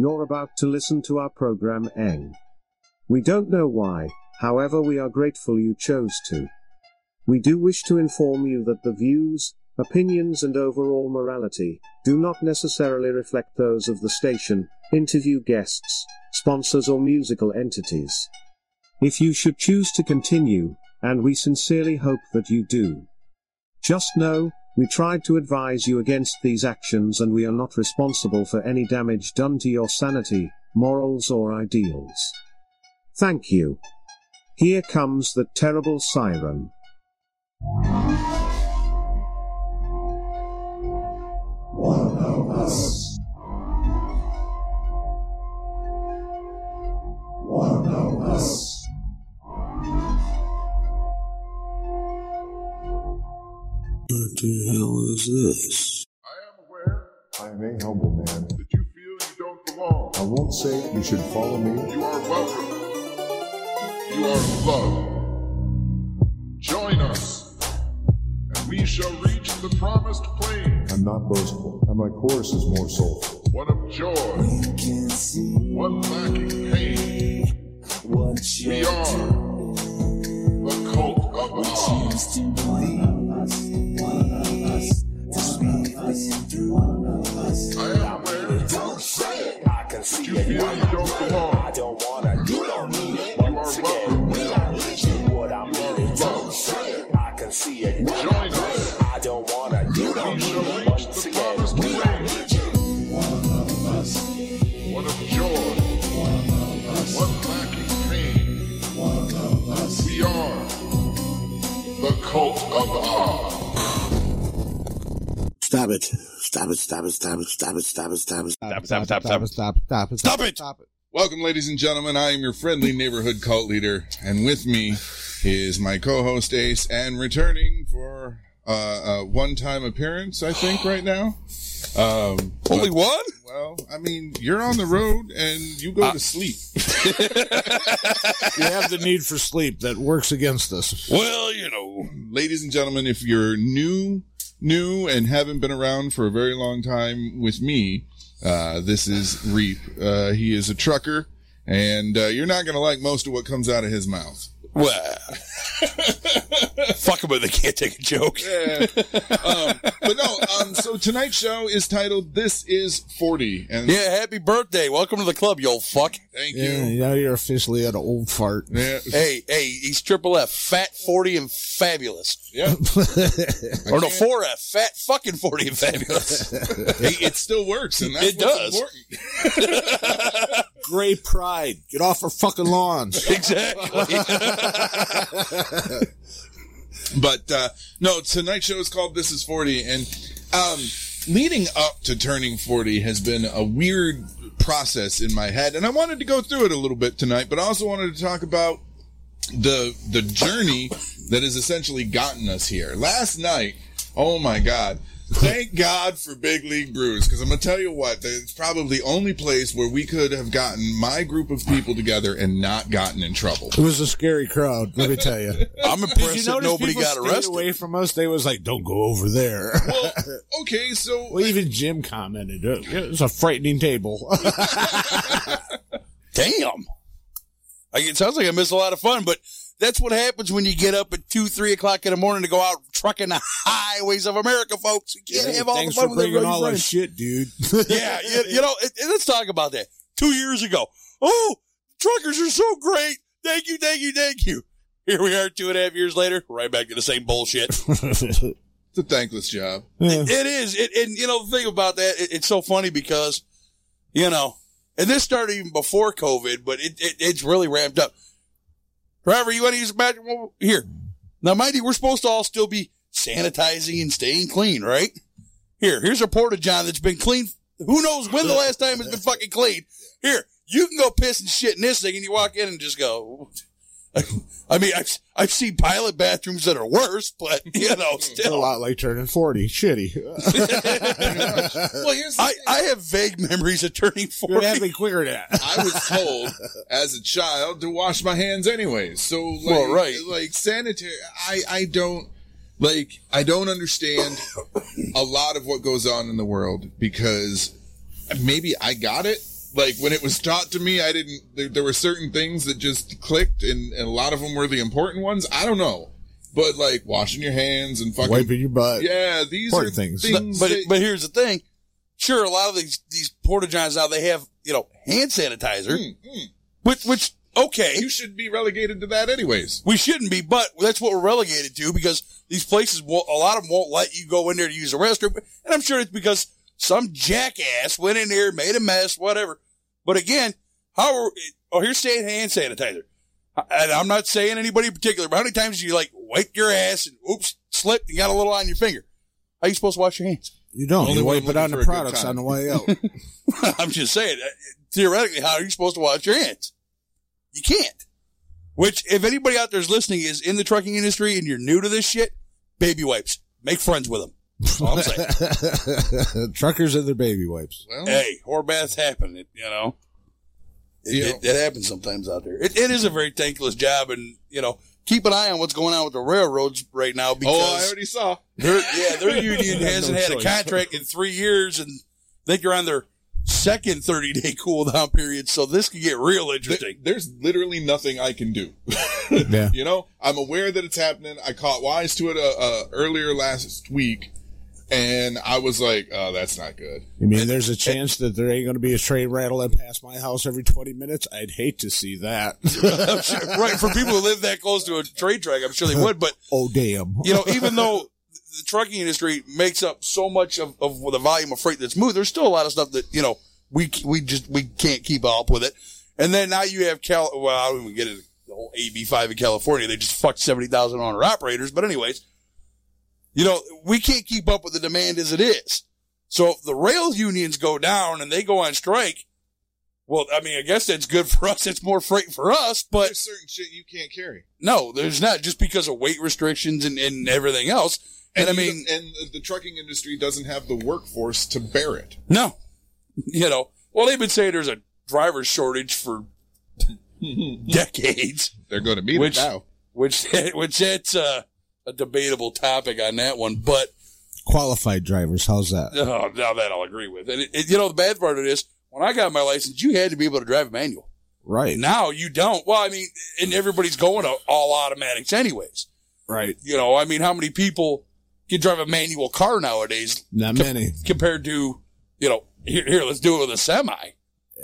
You're about to listen to our program Eng. We don't know why, however, we are grateful you chose to. We do wish to inform you that the views, opinions, and overall morality do not necessarily reflect those of the station, interview guests, sponsors, or musical entities. If you should choose to continue, and we sincerely hope that you do, just know, we tried to advise you against these actions and we are not responsible for any damage done to your sanity, morals, or ideals. Thank you. Here comes the terrible siren. One of us. The hell is this? I am aware I am a humble man. that you feel you don't belong. I won't say you should follow me. You are welcome. You are loved. Join us, and we shall reach the promised plain. I'm not boastful, and my chorus is more soulful. One of joy, one lacking pain. What we are the cult of the that you feel you don't. I don't wanna, you don't need it. You are Once again, we are reaching what I'm You. Don't say it. I can see it. Join us. I don't wanna, you don't We need shall it. reach Once the again, promised we are plain. reaching. One of joy, one lacking pain. We are the cult of Ah. Stop it. Stop it, stop it, stop it, stop it, stop it, stop it. Stop, it, stop, it, stop, it, stop. It, stop it, stop it, Stop it! stop it. Welcome, ladies and gentlemen. I am your friendly neighborhood cult leader, and with me is my co-host Ace, and returning for uh, a one-time appearance, I think, right now. Um, Only but- one? Well, I mean, you're on the road and you go to sleep. We have the need for sleep that works against us. Well, you know, ladies and gentlemen, if you're new, new, and haven't been around for a very long time with me, uh, this is Reap. Uh, he is a trucker, and uh, you're not going to like most of what comes out of his mouth. Well, fuck them if they can't take a joke. Yeah. um, but no, um, so tonight's show is titled "This Is 40," and Yeah, happy birthday. Welcome to the club, you old fuck. thank Yeah, you. now you're officially at an old fart. Yeah, Hey, hey, he's triple F, fat 40 and fabulous. yeah. Or no, 4F, fat fucking 40 and fabulous. Hey, it still works, and that's It what's does. important. Gray pride. Get off our fucking lawns. exactly. But uh, no, tonight's show is called "This Is 40," and um, leading up to turning 40 has been a weird process in my head, and I wanted to go through it a little bit tonight. But I also wanted to talk about the the journey that has essentially gotten us here. Last night, oh my god. Thank God for Big League Brews, because I'm gonna tell you what, it's probably the only place where we could have gotten my group of people together and not gotten in trouble. It was a scary crowd, let me tell you. I'm impressed you that nobody got stayed arrested. away from us? They was like, "Don't go over there." Well, okay, so well, even Jim commented, "Uh, "It was a frightening table." Damn. It sounds like I missed a lot of fun, but that's what happens when you get up at two, three o'clock in the morning to go out trucking the highways of America, folks. You can't have all Thanks the fun for with bringing all everybody's that shit, dude. Yeah, you, you know, it, it- let's talk about that. Two years ago. Oh, truckers are so great. Thank you, thank you, thank you. Here we are two and a half years later, right back to the same bullshit. it's a thankless job. Yeah. It is. It, and you know, the thing about that, it, it's so funny because, you know, and this started even before COVID, but it, it it's really ramped up. Driver, you want to use the bathroom here? Now, mind you, we're supposed to all still be sanitizing and staying clean, right? Here, here's a porta john that's been clean. Who knows when the last time it's been fucking clean? Here, you can go piss and shit in this thing, and you walk in and just go. I mean, I've I've seen pilot bathrooms that are worse, but you know, still a lot like turning 40. Shitty. Well, here's the I, thing. I have vague memories of turning You're gonna have 40. to be quicker than that. I was told as a child to wash my hands anyways. So like, Well, right. like sanitary, I, I don't like, I don't understand a lot of what goes on in the world because maybe I got it like when it was taught to me, I didn't. There, there were certain things that just clicked, and, and a lot of them were the important ones. I don't know, but like washing your hands and fucking Wiping your butt. yeah, these Important are things. things. but that- but here's the thing. Sure, a lot of these these porta johns now they have you know hand sanitizer, Mm, mm. which which okay, you should be relegated to that anyways. we shouldn't be, but that's what we're relegated to because these places will a lot of them won't let you go in there to use the restroom, and I'm sure it's because some jackass went in there, made a mess, whatever. But again, how are oh here's saying hand sanitizer, and I'm not saying anybody in particular, but how many times do you like wipe your ass and oops slipped and got a little on your finger? How are you supposed to wash your hands? You don't. Only you when wipe it on the for products on the way out. I'm just saying, uh, theoretically, how are you supposed to wash your hands? You can't. Which, if anybody out there is listening is in the trucking industry and you're new to this shit, baby wipes. Make friends with them. That's all I'm saying. Truckers and their baby wipes. Well, hey, whore baths happen, it, you know. It, You it, know. it happens sometimes out there. It, it is a very thankless job, and you know, keep an eye on what's going on with the railroads right now because oh, I already saw. their yeah their union hasn't No had a contract in three years, and I think they're on their second thirty day cool down period. So this could get real There- interesting. there's literally nothing I can do. Yeah. You know, I'm aware that it's happening. I caught wise to it uh, uh, earlier last week, and I was like, "Oh, that's not good." You mean there's a chance that there ain't going to be a train rattling past my house every 20 minutes? I'd hate to see that. Sure- right for people who live that close to a train track, I'm sure they would. But oh, damn. you know, even though the trucking industry makes up so much of, of the volume of freight that's moved, there's still a lot of stuff that you know we we just we can't keep up with it. And then now you have Cal. Well, I don't even get into the whole AB5 in California. They just fucked seventy thousand owner operators. But anyways, you know we can't keep up with the demand as it is. So if the rail unions go down and they go on strike, well, I mean, I guess that's good for us. It's more freight for us, but There's certain shit you can't carry, no, there's not just because of weight restrictions and, and everything else. And, I mean, and the trucking industry doesn't have the workforce to bear it. no, you know, well, they've been saying there's a driver shortage for decades, They're going to meet Which- it now. which, which that's uh, a debatable topic on that one. But Qualified drivers, how's that? oh, now that I'll agree with. And it, it- you know, the bad part of it is when I got my license, you had to be able to drive a manual. Right. Now you don't. Well, I mean, and everybody's going to all automatics anyways. Right. You know, I mean, how many people can drive a manual car nowadays Not many. compared to, you know, here, here, let's do it with a semi.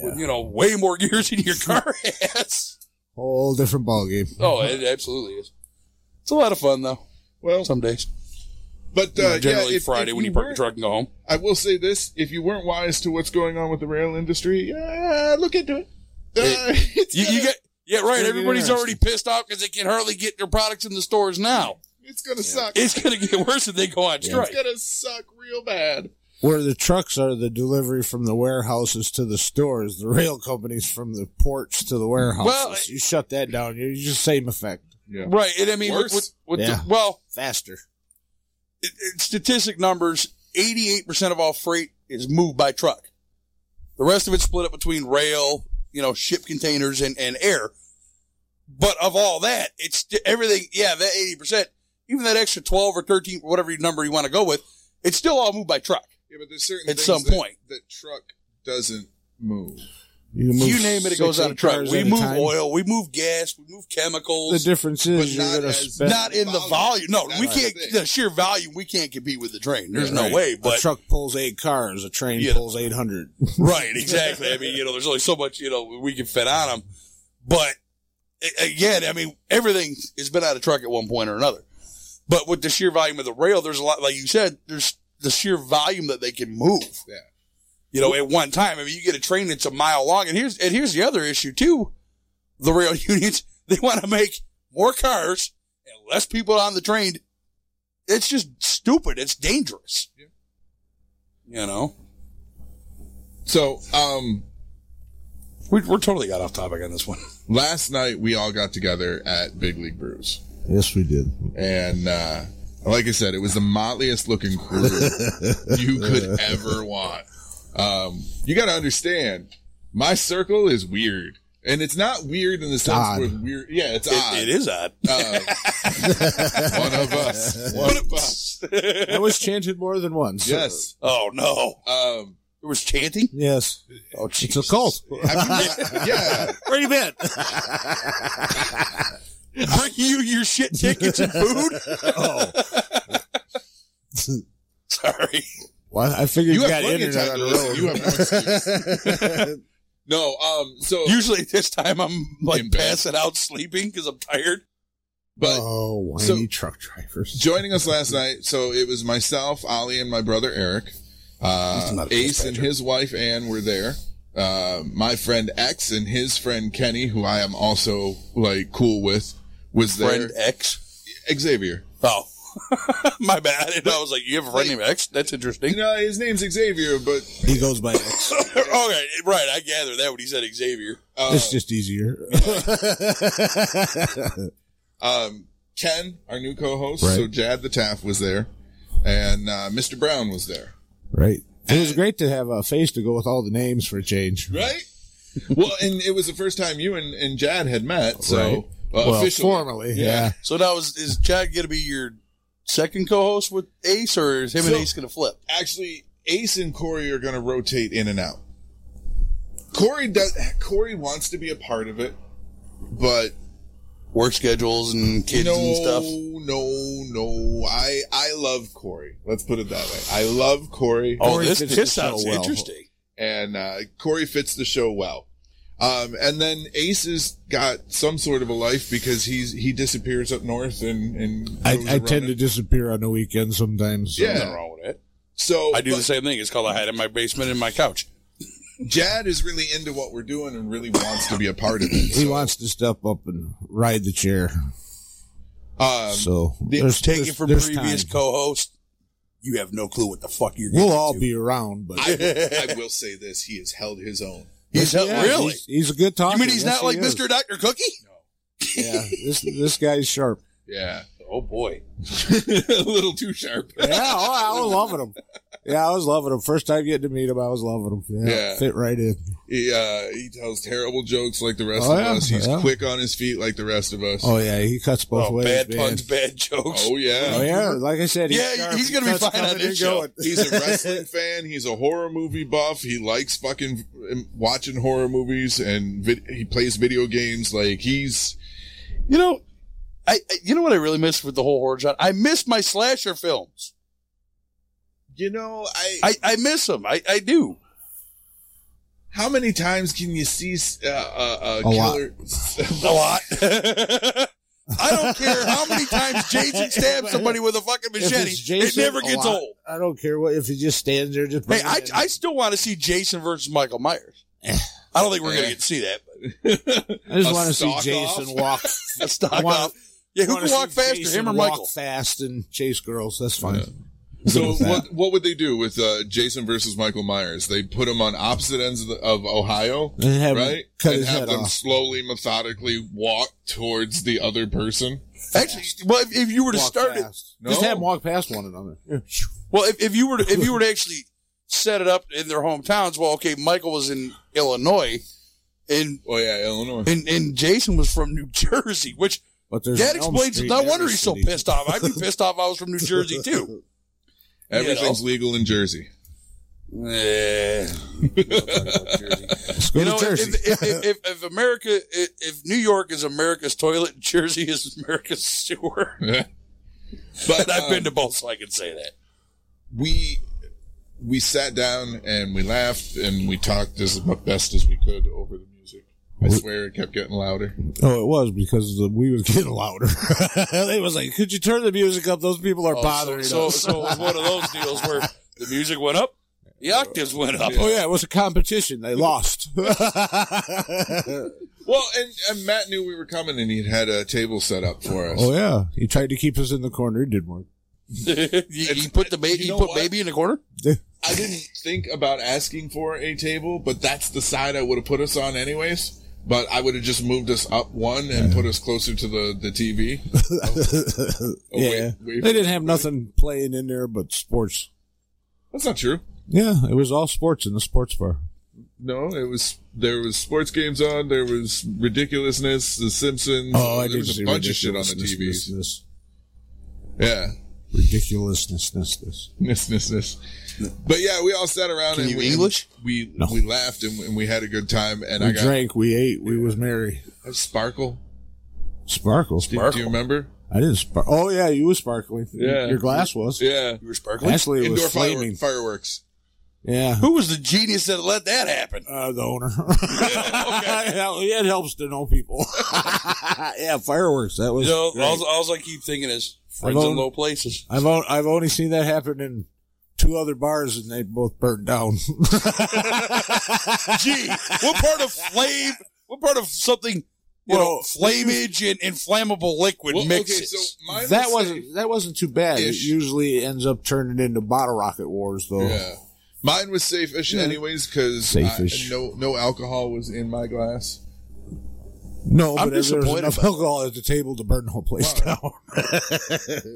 With, you know, way more gears than your car has. Whole different ballgame. Oh, it absolutely is. It's a lot of fun though. Well, Some days, but uh, generally yeah, if, Friday if when you you park your truck and go home. I will say this: if you weren't wise to what's going on with the rail industry, yeah, look into it. Uh, it's You, you gonna- get, yeah, right. Everybody's already pissed off because they can hardly get their products in the stores now. it's gonna suck. It's going to get worse if they go on strike. It's gonna suck real bad. Where the trucks are the delivery from the warehouses to the stores, the rail companies from the ports to the warehouses. Well, you shut that down, you just same effect. Yeah. Right. And I mean, with, Worse. with, with Yeah. the, well, Faster. it, it, statistic numbers 88% of all freight is moved by truck. The rest of it's split up between rail, you know, ship containers and, and air. But of all that, it's everything. Yeah, that 80%, even that extra 12 or 13, whatever number you want to go with, it's still all moved by truck. Yeah, but there's certain At things some that, point. that truck doesn't move. You, move you name it, it goes on eight a truck. We move time. oil, we move gas, we move chemicals. The chemicals. difference But is you're not going to spend. not in the Volume. volume. No, we can't, the sheer volume, we can't compete with the train. There's no Right. way, But a truck pulls eight cars, a train Yeah. pulls 800. Right, exactly. I mean, you know, there's only so much, you know, we can fit on them. But again, I mean, everything has been out of truck at one point or another. But with the sheer volume of the rail, there's a lot, like you said, there's the sheer volume that they can move. Yeah. You know, at one time, I mean, you get a train that's a mile long, and here's and here's the other issue too. The rail unions they want to make more cars and less people on the train. It's just stupid. It's dangerous. Yeah. You know, So, um, we, we're totally got off topic on this one. last night we all got together at Big League Brews, Yes, we did. and uh, like I said, it was the motliest looking crew you could ever want. Um, you got to understand, my circle is weird, and it's not weird in the sense odd. where weird. Yeah, it's odd. It, it is odd. Uh, one of us. One of us. That was chanted more than once. Yes. Oh no. Um, There was chanting. Yes. Oh, It's a Jesus. cult. Have you been- yeah. Where you been? Bring you your shit tickets and food. oh. Sorry. Well, I figured You you, got plenty of internet on the road. You have no excuse. No, um, so, Usually this time I'm like passing out sleeping because I'm tired. but oh, whiny so- truck drivers. joining us last night, so it was myself, Ollie, and my brother Eric. Uh, Ace and his wife Ann were there. Uh, my friend X and his friend Kenny, who I am also like cool with, was there. Friend X. Xavier. Oh, my bad. And I was like, you have a friend named X? That's interesting. You know, his name's Xavier, but He goes by X. okay, right. I gather that when he said Xavier. uh, it's just easier. um, Ken, our new co-host, Right. so Jad the Taff was there, and uh, Mr. Brown was there. right. It was great to have a face to go with all the names for a change. Right? well, and it was the first time you and, and Jad had met, so Right. uh, well, officially. formally, yeah. So now is, is Chad going to be your second co-host with Ace, or is him So- and Ace going to flip? Actually, Ace and Corey are going to rotate in and out. Corey does. Corey wants to be a part of it, but Work schedules and kids no, and stuff. no, no. I I love Corey. Let's put it that way. I love Corey. Oh, Corey this this sounds well. interesting. and uh, Corey fits the show well. Um, and then Ace has got some sort of a life because he's he disappears up north and and I, I tend to disappear on the weekend sometimes. Yeah. Wrong with it. So I do but the same thing. It's called I had in my basement in my couch. Jad is really into what we're doing and really wants to be a part of it. He wants to step up and ride the chair. Um, So the- there's, Take there's- it from there's previous time. co-host. You have no clue what the fuck you're. We'll all into. be around, but I, I will say this: he has held his own. He's Yeah, really. He's, he's a good talker. you mean he's Yes, not like is. Mr. Dr. Cookie? No. Yeah, this this guy's sharp. Yeah, Oh boy. a little too sharp. Yeah, oh, I was loving him. Yeah, I was loving him. First time getting to meet him, I was loving him. Yeah, Yeah. fit right in. He uh, he tells terrible jokes like the rest Oh, of yeah, us. He's yeah. quick on his feet like the rest of us. Oh yeah, he cuts both Oh, ways. bad man. puns, bad jokes. Oh, yeah. Oh yeah, like I said, he's Yeah, sharp. he's gonna be fine on this show. going. He's a wrestling fan. He's a horror movie buff. He likes fucking watching horror movies and vid- he plays video games. Like he's You know, I, I you know what I really miss with the whole horror genre? I miss my slasher films. you know I, I, I miss them. I, I do. how many times can you see uh, uh, uh, A lot. killer? A lot. I don't care how many times Jason stabs somebody with a fucking If it's machete. it never gets lot. old. I don't care what if he just stands there. Just Hey, I. I still want to see Jason versus Michael Myers. I don't think we're going to Eh. get to see that, but I just want to see Jason off? walk. stock I wanna- off. Yeah, who can walk faster, Jason him or walk Michael? fast and chase girls. That's fine. So what what would they do with uh, Jason versus Michael Myers? They put him on opposite ends of, the, of Ohio, And have him right? cut and his have head them off. slowly, methodically walk towards the other person. Actually, well, if, if you were to Walk start it, fast. No. Just have them walk past one another. well, if, if you were to, if you were to actually set it up in their hometowns, well, okay, Michael was in Illinois, and Oh yeah, Illinois. and, and Jason was from New Jersey, which But there's that explains. Street No wonder he's so pissed off. I'd be pissed off. if I was from New Jersey too. Everything's legal in Jersey. Yeah. You know, if, Jersey. if, if, if, if America, if, if New York is America's toilet, Jersey is America's sewer. but And I've been um, to both, so I can say that. we we sat down and we laughed and we talked as best as we could over the music. I swear it kept getting louder. oh, it was because the, we was getting louder. it was like, could you turn the music up? Those people are Oh, bothering so, us. so, so it was one of those deals where the music went up, the octaves went up. oh yeah, it was a competition. They lost. Well, and, and Matt knew we were coming and he'd had a table set up for us. oh yeah, he tried to keep us in the corner. It didn't work. you, you put the baby, You you, know put what? baby in the corner. I didn't think about asking for a table, but that's the side I would have put us on anyways. But I would have just moved us up one and put us closer to the, the TV. Oh, yeah, wait, wait. they didn't have nothing playing in there but sports. That's not true. Yeah, it was all sports in the sports bar. No, it was there was sports games on. There was ridiculousness, The Simpsons. Oh, I there did was see a bunch of shit on the ridiculousness, TVs. This, Yeah, ridiculousness, this, this. Ness, ness, ness. But yeah, we all sat around Can and you we, English? We No. we laughed and, and we had a good time. And We I got drank, we ate, we was merry. sparkle. Sparkle. Do, do you remember? I didn't spark. Oh yeah, you was sparkling. Yeah. Your glass was. Yeah, You were sparkling. Actually, it indoor was firework, flaming. fireworks. Yeah. Who was the genius that let that happen? Uh, the owner. yeah, it helps to know people. yeah, fireworks. That was. You know, great. all, all I keep thinking is friends I've in owned- low places. I've on, I've only seen that happen in two other bars, and they both burned down. Gee, what part of flame? What part of something? You know, Well, flammage and inflammable liquid Well, okay, mixes. so that was wasn't that wasn't too bad. It usually ends up turning into bottle rocket wars, though. Yeah. Mine was safe-ish anyways because Safe-ish. no no alcohol was in my glass. No, I'm but there's disappointed enough alcohol at the table to burn the whole place down.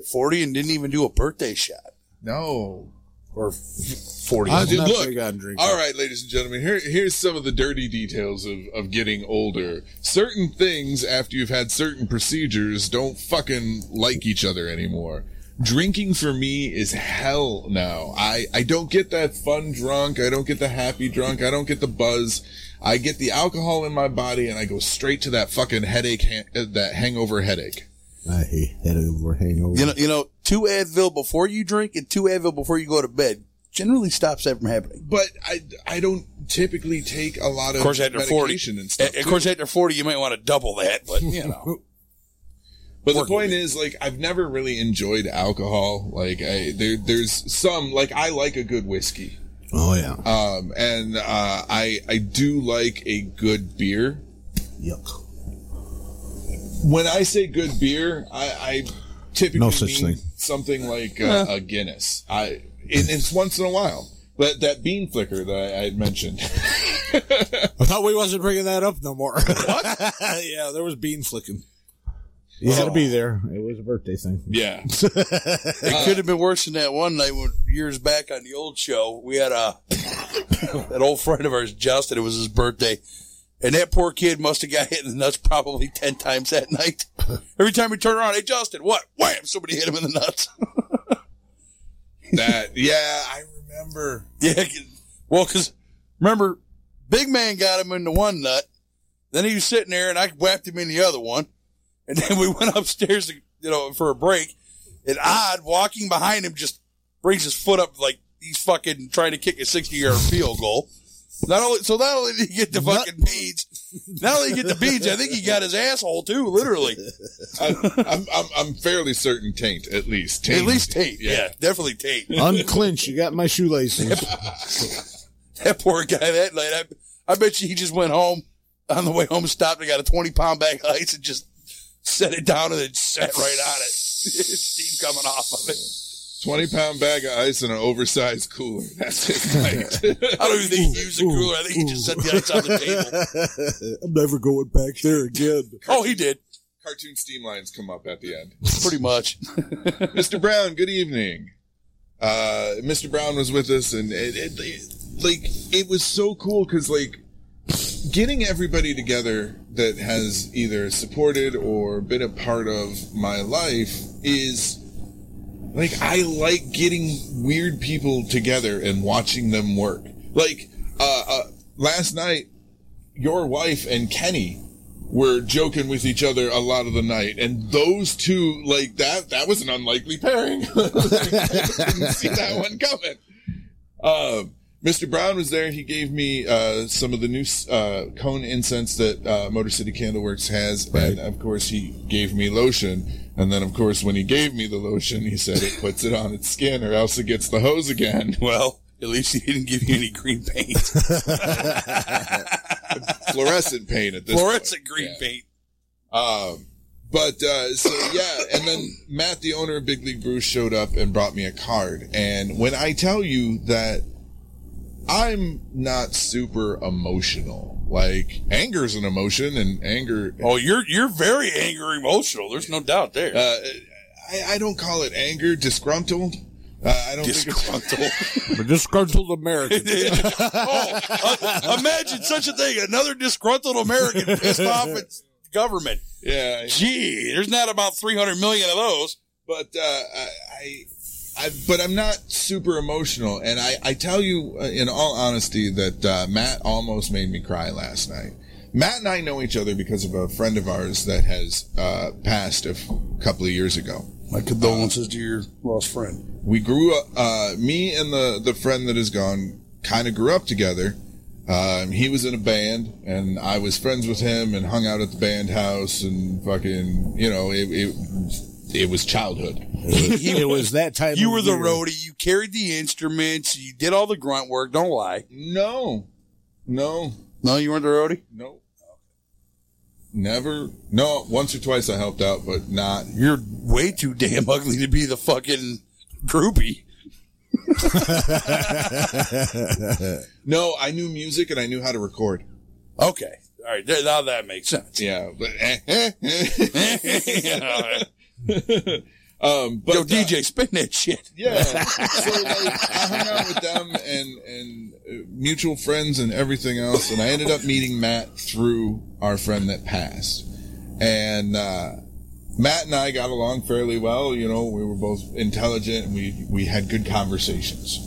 Forty and didn't even do a birthday shot No. Or forty. I'm Dude, look, big. All right, ladies and gentlemen, here here's some of the dirty details of, of getting older. Certain things after you've had certain procedures don't fucking like each other anymore. Drinking for me is hell now. I, I don't get that fun drunk. I don't get the happy drunk. I don't get the buzz. I get the alcohol in my body and I go straight to that fucking headache, ha- uh, that hangover headache. I hate hangover, hangover. You know, you know, two Advil before you drink and two Advil before you go to bed generally stops that from happening. But I, I don't typically take a lot of, Of course, after forty, medication and stuff. of too. course, after forty, you might want to double that. But you know, But the point is, like, I've never really enjoyed alcohol. Like, I there, there's some like I like a good whiskey, oh yeah, um, and uh, I I do like a good beer. yuck. When I say good beer, I, I typically No such mean thing. something like uh, a Guinness. I it, it's once in a while. That that bean flicker that I, I had mentioned. I thought we wasn't bringing that up no more. What? yeah, there was bean flicking. You had to be there. It was a birthday thing. yeah, it could have been worse than that one night when years back on the old show. We had a an old friend of ours, Justin. It was his birthday, and that poor kid must have got hit in the nuts probably ten times that night. Every time we turn around, hey Justin, what? Wham! Somebody hit him in the nuts. that yeah, I remember. Yeah, 'cause- well, because remember, Big Man got him in the one nut. Then he was sitting there, and I whacked him in the other one. And then we went upstairs, to, you know, for a break. And Odd walking behind him just brings his foot up like he's fucking trying to kick a sixty-yard field goal. Not only so, not only did he get the fucking beads, not only did he get the beads, I think he got his asshole too, literally. I, I'm, I'm I'm fairly certain taint at least. Taint. At least taint. yeah, definitely taint. Unclinch. You got my shoelaces. That poor guy that night. I, I bet you he just went home on the way home, stopped and got a 20 pound bag of ice and just set it down and then sat right on it. Steam coming off of it. 20 pound bag of ice in an oversized cooler. That's his night. I don't even think he used the cooler. I think he just set the ice on the table. I'm never going back there again. Oh, he did. Cartoon steam lines come up at the end. Pretty much. Mr. Brown, good evening. Uh, Mr. Brown was with us and it, it, it- like, it was so cool because like, getting everybody together that has either supported or been a part of my life is like I like getting weird people together and watching them work. Like uh, uh last night your wife and Kenny were joking with each other a lot of the night and those two like that that was an unlikely pairing. Didn't see that one coming. Um Mr. Brown was there. He gave me uh, some of the new uh, cone incense that uh, Motor City Candleworks has, and of course he gave me lotion. And then, of course, when he gave me the lotion, he said it puts it on its skin, or else it gets the hose again. Well, at least he didn't give you any green paint. Fluorescent paint at this Fluorescent point. green Yeah. paint. Um, but uh, so yeah, and then Matt, the owner of Big League Brew, showed up and brought me a card. And when I tell you that I'm not super emotional, like anger is an emotion, and anger. Oh, you're you're very angry, emotional. There's no doubt there. Uh, I, I don't call it anger, disgruntled. Uh, I don't think it's Disgruntled. A disgruntled American. oh, uh, imagine such a thing. Another disgruntled American pissed off at government. yeah. Gee, there's not about 300 million of those. but uh, I, I but I'm not super emotional, and I, I tell you uh, in all honesty that uh, Matt almost made me cry last night. Matt and I know each other because of a friend of ours that has uh, passed a f- couple of years ago. My condolences to your lost friend. We grew up. Uh, me and the the friend that is gone kind of grew up together. Um, he was in a band, and I was friends with him, and hung out at the band house, and fucking, you know, it it, it was childhood. It was that time. You of were the year. roadie. You carried the instruments. You did all the grunt work. Don't lie. No, no, No, you weren't the roadie. no. Never. No, once or twice I helped out, but not. You're way too damn ugly to be the fucking groupie. No, I knew music and I knew how to record. Okay. All right. Now that makes sense. Yeah, but um, but Yo, uh, DJ, spin that shit. Yeah. so like, I hung out with them and and uh, mutual friends and everything else, and I ended up meeting Matt through our friend that passed, and uh, Matt and I got along fairly well. You know, we were both intelligent, and we we had good conversations.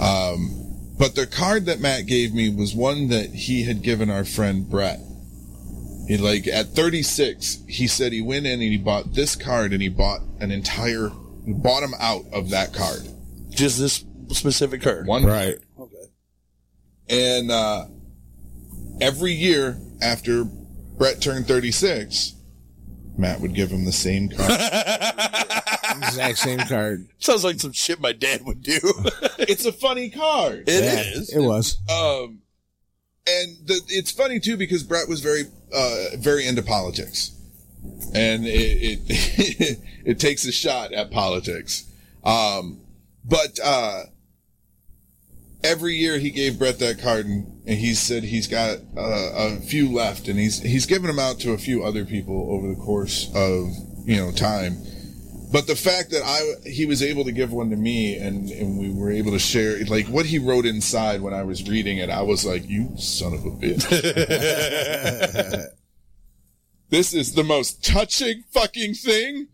Um, but the card that Matt gave me was one that he had given our friend Brett. He like at 36, he said he went in and he bought this card and he bought an entire, he bought him out of that card. Just this specific card. One Right. Okay. And uh, every year after Brett turned 36, Matt would give him the same card. Exact same card. Sounds like some shit my dad would do. it's a funny card. It Yeah, is. It was. Um, and the, it's funny too because Brett was very, uh, very into politics, and it it, it takes a shot at politics. Um, but uh, every year he gave Brett that card, and, and he said he's got uh, a few left, and he's he's given them out to a few other people over the course of you know time. But the fact that I he was able to give one to me and, and we were able to share like what he wrote inside when I was reading it, I was like, You son of a bitch. this is the most touching fucking thing.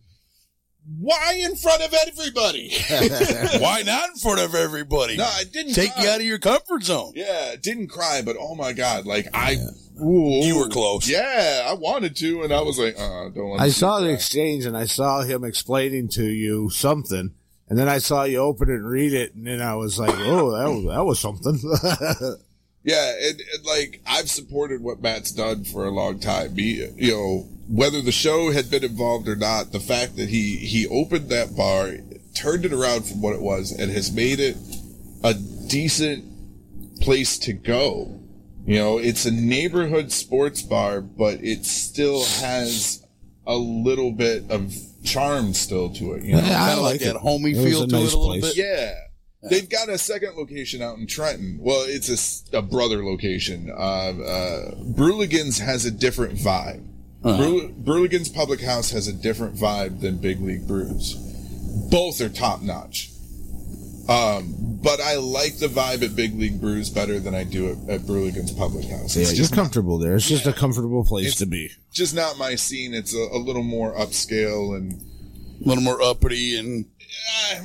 Why in front of everybody? Why not in front of everybody? no, I didn't Take cry. you out of your comfort zone. Yeah, didn't cry, but oh my god, like I ooh, You were close. Yeah, I wanted to, and I was like, uh, don't want I to saw the that. exchange and I saw him explaining to you something. And then I saw you open it and read it, and then I was like, "Oh, that was that was something." Yeah, and, and like I've supported what Matt's done for a long time. Be you know whether the show had been involved or not, the fact that he he opened that bar, turned it around from what it was, and has made it a decent place to go. You know, it's a neighborhood sports bar, but it still has a little bit of charm still to it. You know, Yeah, I like like that homey It feel to nice it a little place. bit. yeah. They've got a second location out in Trenton. Well, it's a brother location. Uh, uh, Bruligans has a different vibe. Brul- Bruligans Public House has a different vibe than Big League Brews. Both are top notch. Um, but I like the vibe at Big League Brews better than I do at, at Bruligans Public House. yeah, It's you're just, comfortable there. It's just a comfortable place It's- to be. just not my scene. It's a, a little more upscale and A little more uppity and uh,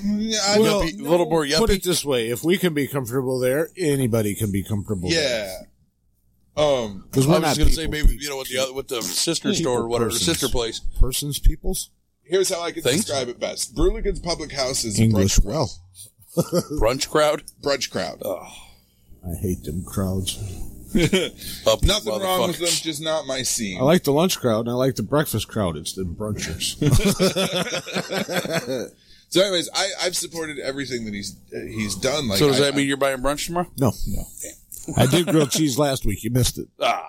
Well, don't- yuppie, a little more yuppie. Put it this way: if we can be comfortable there, anybody can be comfortable. yeah. Um, because I we're was not gonna say maybe you know with the other with the sister People store or whatever, persons. sister place. persons, peoples, Here's how I can Thanks. describe it best. Bruligans Public House is English brunch, well. Brunch crowd. brunch crowd. I hate them crowds. Up Nothing wrong with them, just not my scene. I like the lunch crowd and I like the breakfast crowd. It's the brunchers. so, anyways, I, I've supported everything that he's uh, he's done. Like, So does I- that mean you're buying brunch tomorrow? no, no. I did grilled cheese last week. You missed it. Ah,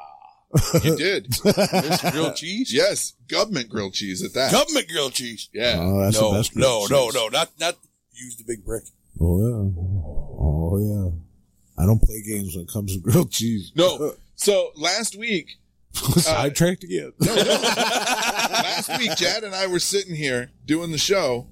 you did? this grilled cheese. yes, government grilled cheese at that. Government grilled cheese. yeah, Oh, that's no, the best. no, grilled no, no, not not use the big brick. Oh yeah. Oh yeah. I don't play games when it comes to grilled cheese. no. So last week, Sidetracked again. last week, Chad and I were sitting here doing the show.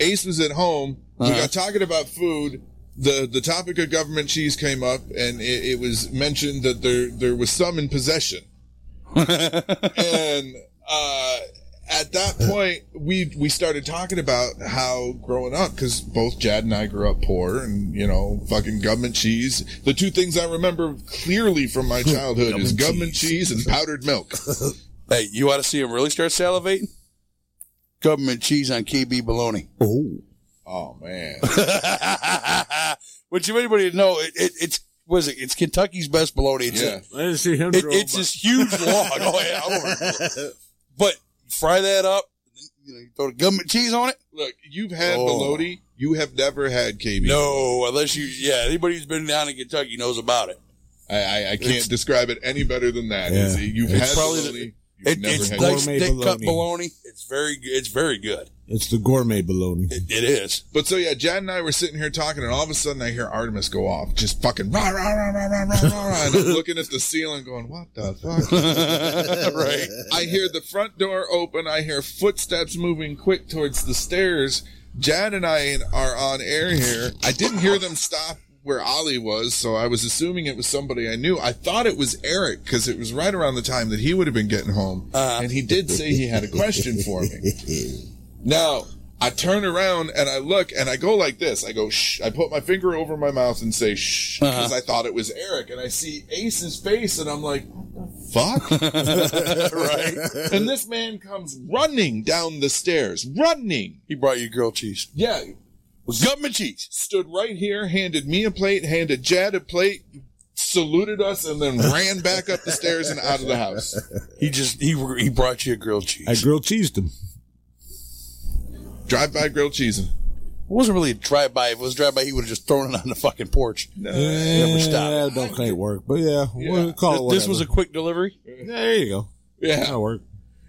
Ace was at home. We got talking about food. The the topic of government cheese came up, and it, it was mentioned that there there was some in possession. and uh, at that point, we we started talking about how growing up, because both Jad and I grew up poor, and you know, fucking government cheese. The two things I remember clearly from my childhood is government cheese and powdered milk. Hey, you want to see him really start salivating? Government cheese on KB bologna. Oh. Oh man, Which, if anybody know, it, it, it's was it? It's Kentucky's best bologna. It's, yeah. I didn't see him it, it's but- this huge log. Oh yeah, I'm over it. but fry that up. You know, you throw the government cheese on it. Look, you've had Oh. bologna. You have never had KB. No, unless you, yeah, anybody who's been down in Kentucky knows about it. I, I, I can't describe it any better than that. Yeah. Is You've It's had probably bologna. You've it never it's had nice Gourmet thick cut bologna. bologna. It's very, it's very good. It's the gourmet bologna. It, it is. But so yeah, Jad and I were sitting here talking, and all of a sudden I hear Artemis go off, just fucking rah rah rah rah rah rah rah, rah and I'm looking at the ceiling, going, "What the fuck?" right. I hear the front door open. I hear footsteps moving quick towards the stairs. Jad and I are on air here. I didn't hear them stop where Ollie was, so I was assuming it was somebody I knew. I thought it was Eric because it was right around the time that he would have been getting home, Uh-huh. and he did say he had a question for me. Now, I turn around and I look and I go like this. I go, shh. I put my finger over my mouth and say, shh, because I thought it was Eric. And I see Ace's face and I'm like, fuck? right. and this man comes running down the stairs, running. He brought you grilled cheese. Yeah. With government cheese. Stood right here, handed me a plate, handed Jad a plate, saluted us, and then ran back up the stairs and out of the house. He just, he, he brought you a grilled cheese. I grilled cheesed him. Drive by grilled cheese. It wasn't really a drive by. If it was drive by, he would have just thrown it on the fucking porch. Yeah, stop. don't quite work, but yeah, we'll call it This was a quick delivery. There you go. Yeah. That'll work.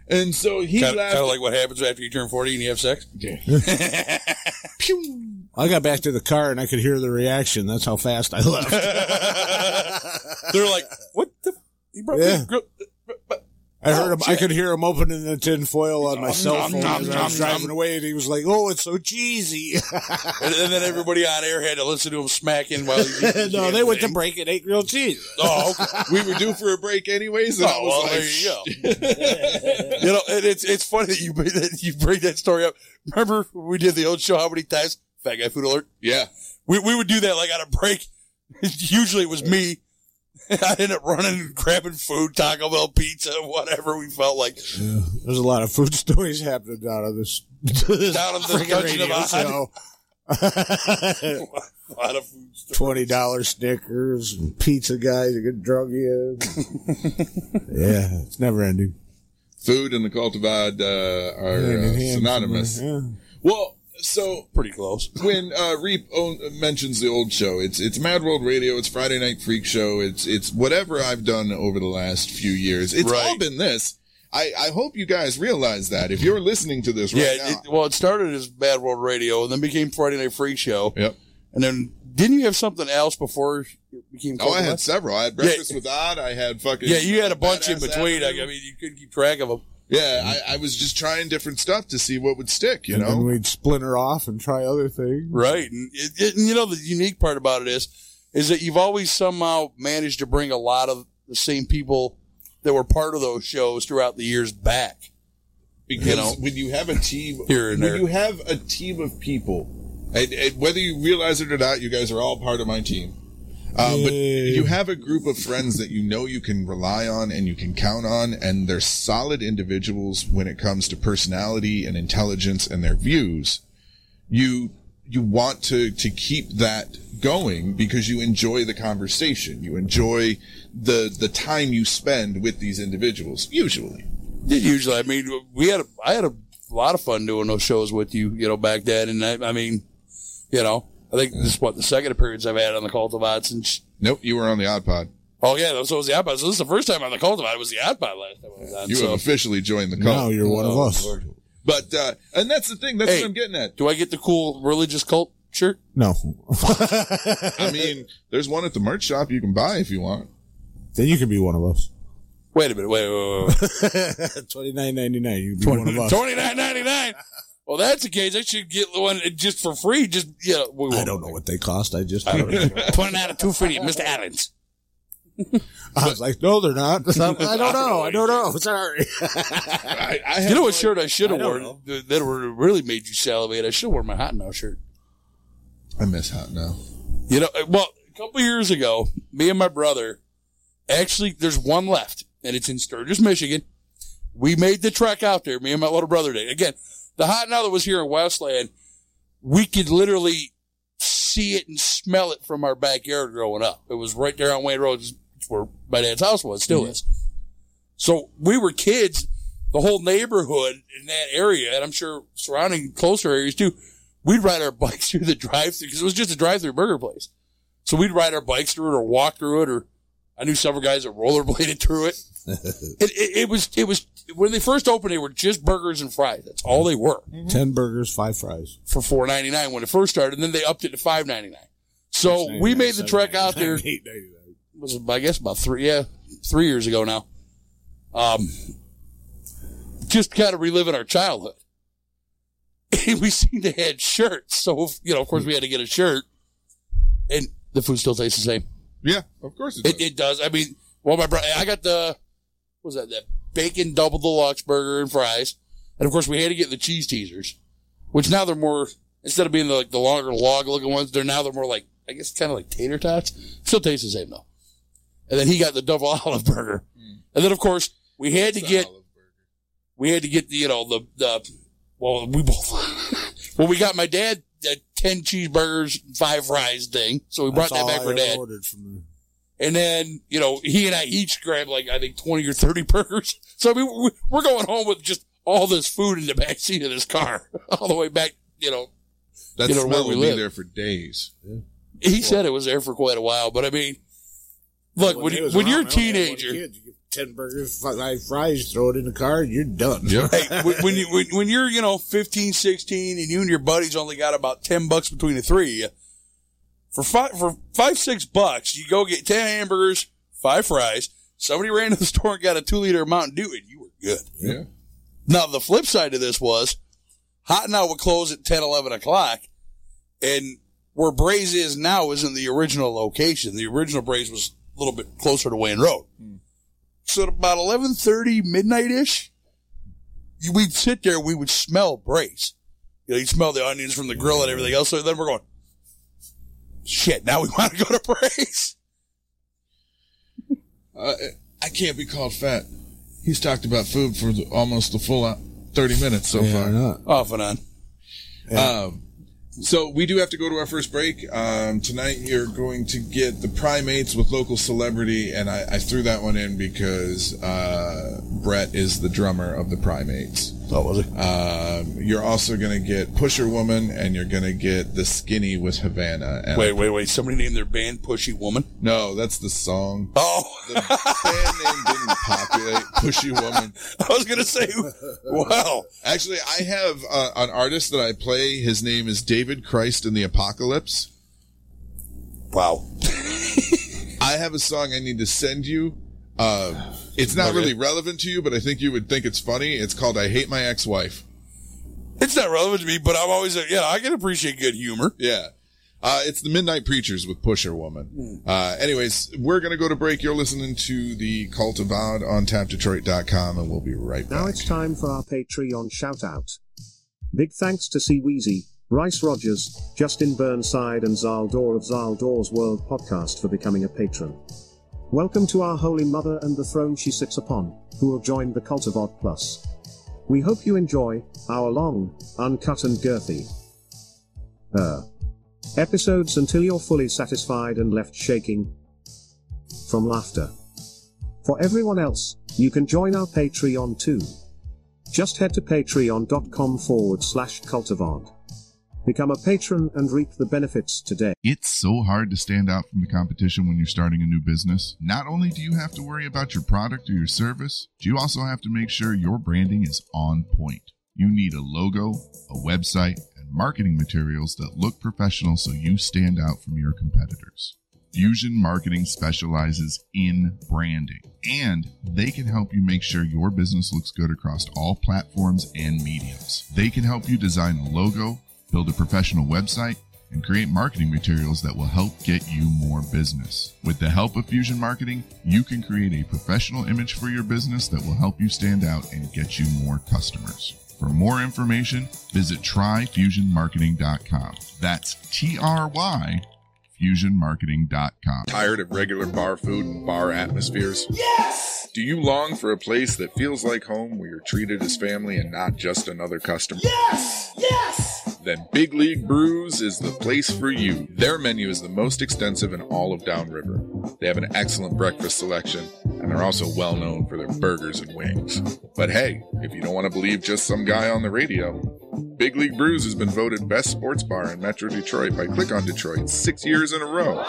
And so he Kind laughed. of like what happens after you turn 40 and you have sex. Pew. I got back to the car and I could hear the reaction. That's how fast I left. They're like, what the? He brought me Yeah. a grill. I heard oh, him. I could hear him opening the tin foil on my cell phone nom, as I was driving away, and he was like, "Oh, it's so cheesy." And, and then everybody on air had to listen to him smacking while eating no, they went to break and ate grilled cheese. Oh, okay. we were due for a break anyways. And oh, I Oh, was well, like, there you go. you know, and it's it's funny that you that you bring that story up. Remember when we did the old show? How many times? Fat guy food alert. yeah. We we would do that like on a break. Usually it was me. I ended up running and grabbing food, Taco Bell pizza, whatever we felt like. There's a lot of food stories happening out of this, this Down of the freaking Dungeon of radio Odd. show. A lot of food. stuff. Twenty dollar Snickers and pizza guys that get drug in. yeah, it's never ending. Food and the Cult of Odd uh, are uh, synonymous. somewhere, Well, so Pretty close. when uh, Reap own, mentions the old show, it's it's Mad World Radio, it's Friday Night Freak Show, it's it's whatever I've done over the last few years. It's all been this. I, I hope you guys realize that if you're listening to this right Yeah, now. it, well, it started as Bad World Radio and then became Friday Night Freak Show. yep. And then didn't you have something else before it became? Oh, I had several. I had breakfast with Odd. I had fucking. Yeah, you had a bunch in between. I Avenue. mean, you couldn't keep track of them. Yeah, I, I was just trying different stuff to see what would stick. You and know. we'd splinter off and try other things. Right. And, it, it, and you know, the unique part about it is, is that you've always somehow managed to bring a lot of the same people that were part of those shows throughout the years back. Because You know, when you have a team, here and when there. you have a team of people, and, and whether you realize it or not, you guys are all part of my team. Uh, but you have a group of friends that you know you can rely on and you can count on, and they're solid individuals when it comes to personality and intelligence and their views. You you want to to keep that going because you enjoy the conversation, you enjoy the the time you spend with these individuals. Usually, Usually, I mean, we had, a, I had a lot of fun doing those shows with you, you know, back then. And I, I mean, you know, I think this is what the second appearance I've had on the Cult of Cult of Odd since. nope, you were on the Odd Pod. Oh yeah, so it was the Odd Pod. So this is the first time on the cult Cultivat. It was the Odd Pod last time I was on. You so, have officially joined the cult. Now you're one of Oh, us. Lord. But uh and that's the thing, that's Hey. what I'm getting at. do I get the cool religious cult shirt? No. I mean, there's one at the merch shop you can buy if you want. then you can be one of us. Wait a minute. Wait, wait, wait, wait. Twenty nine ninety nine. You can be one of us. Twenty nine ninety nine. Well, that's the case. I should get one just for free. Just yeah. We I don't know what they cost. I just Twenty nine to two fifty, Mister Adams. I was like, no, they're not. I don't know. I don't know. Sorry. I, I You know what shirt I should have worn know. that that would really made you salivate? I should have worn my Hot 'n Now shirt. I miss Hot 'n Now. You know, uh, well, a couple years ago, me and my brother, actually, there's one left, and it's in Sturgis, Michigan. We made the trek out there, me and my little brother did. Again, the Hot 'n Now that was here in Westland, we could literally see it and smell it from our backyard growing up. It was right there on Wayne Road, where my dad's house was, still mm-hmm. is. So we were kids, the whole neighborhood in that area, and I'm sure surrounding closer areas too. We'd ride our bikes through the drive-through because it was just a drive-through burger place. So we'd ride our bikes through it or walk through it, or I knew several guys that rollerbladed through it. it, it. It was it was when they first opened, they were just burgers and fries. That's all they were Ten burgers, five fries. for four ninety nine when it first started, and then they upped it to five ninety nine. So we made the trek out there Eight ninety nine. was I guess about three yeah three years ago now. Um, just kind of reliving our childhood. And we seen they had shirts, so you know, of course, we had to get a shirt, and the food still tastes the same. Yeah, of course it does. It, it does. I mean, well, my brother, I got the what was that that bacon double deluxe burger and fries, and of course, we had to get the cheese teasers, which now they're more instead of being the, like the longer log looking ones, they're now they're more like I guess kind of like tater tots. Still tastes the same though. And then he got the double olive burger, and then of course we had to It's a get we had to get the you know the the well we both well we got my dad a ten cheeseburgers five fries thing, so we brought That's that back all for I dad. ordered from there. And then, you know, he and I each grabbed like, I think 20 or 30 burgers. So, I mean, we- we're going home with just all this food in the back seat of this car all the way back, you know. That You know, smell where we will be there for days. He said it was there for quite a while, but I mean, look, when, it you, when you're a around, I only had one teenager, kid. You ten burgers, five fries, throw it in the car, and you're done. Yep. hey, when, when you, when, when you're, you know, 15, 16 and you and your buddies only got about 10 bucks between the three of you, for five, for five, six bucks, you go get 10 hamburgers, five fries. Somebody ran to the store and got a two liter Mountain Dew and you were good. Yeah. Now, the flip side of this was Hot Now would close at 10, 11 o'clock. And where Braze is now isn't the original location. The original Braze was a little bit closer to Wayne Road. Hmm. So at about 11.30, midnight-ish, we'd sit there, we would smell Braze. You know, you'd smell the onions from the grill and everything else. So then we're going, shit, now we want to go to praise. Uh, I can't be called fat. He's talked about food for the, almost the full uh, 30 minutes so Yeah, far. I. Off and on. Um, so we do have to go to our first break. Um, tonight you're going to get the Prime Eights with local celebrity, and I, I threw that one in because uh, Brett is the drummer of the Prime Eights. Oh, was it? Um, you're also going to get Pusher Woman, and you're going to get the Skinny with Havana. And Wait, wait, wait. Somebody named their band Pushy Woman? no, that's the song. Oh, The band name didn't populate Pushy Woman. I was going to say, wow. Actually, I have uh, an artist that I play. His name is David Christ in the Apocalypse. Wow. I have a song I need to send you. Uh, it's not really relevant to you, but I think you would think it's funny. It's called "I Hate My Ex-Wife." It's not relevant to me, but I'm always, yeah, I can appreciate good humor. Yeah, uh, it's the Midnight Preachers with Pusher Woman. Uh, anyways, we're gonna go to break. You're listening to the Cult of Odd on TapDetroit.com, and we'll be right back. Now it's time for our Patreon shout out. Big thanks to C Weezy, Bryce Rogers, Justin Burnside, and Zaldor of Zaldor's World podcast for becoming a patron. Welcome to our Holy Mother and the throne she sits upon, who have joined the Cult of Odd Plus. We hope you enjoy our long, uncut, and girthy uh, episodes until you're fully satisfied and left shaking from laughter. For everyone else, you can join our Patreon too. Just head to patreon.com forward slash cultofodd. Become a patron and reap the benefits today. It's so hard to stand out from the competition when you're starting a new business. Not only do you have to worry about your product or your service, you also have to make sure your branding is on point. You need a logo, a website, and marketing materials that look professional so you stand out from your competitors. Fusion Marketing specializes in branding, and they can help you make sure your business looks good across all platforms and mediums. They can help you design a logo, build a professional website, and create marketing materials that will help get you more business. With the help of Fusion Marketing, you can create a professional image for your business that will help you stand out and get you more customers. For more information, visit tryfusionmarketing.com. That's T R Y fusionmarketing.com. Tired of regular bar food and bar atmospheres? Yes! Do you long for a place that feels like home where you're treated as family and not just another customer? Yes! Yes! Then Big League Brews is the place for you. Their menu is the most extensive in all of Downriver. They have an excellent breakfast selection, and they're also well known for their burgers and wings. But hey, if you don't want to believe just some guy on the radio, Big League Brews has been voted best sports bar in Metro Detroit by Click on Detroit six years in a row.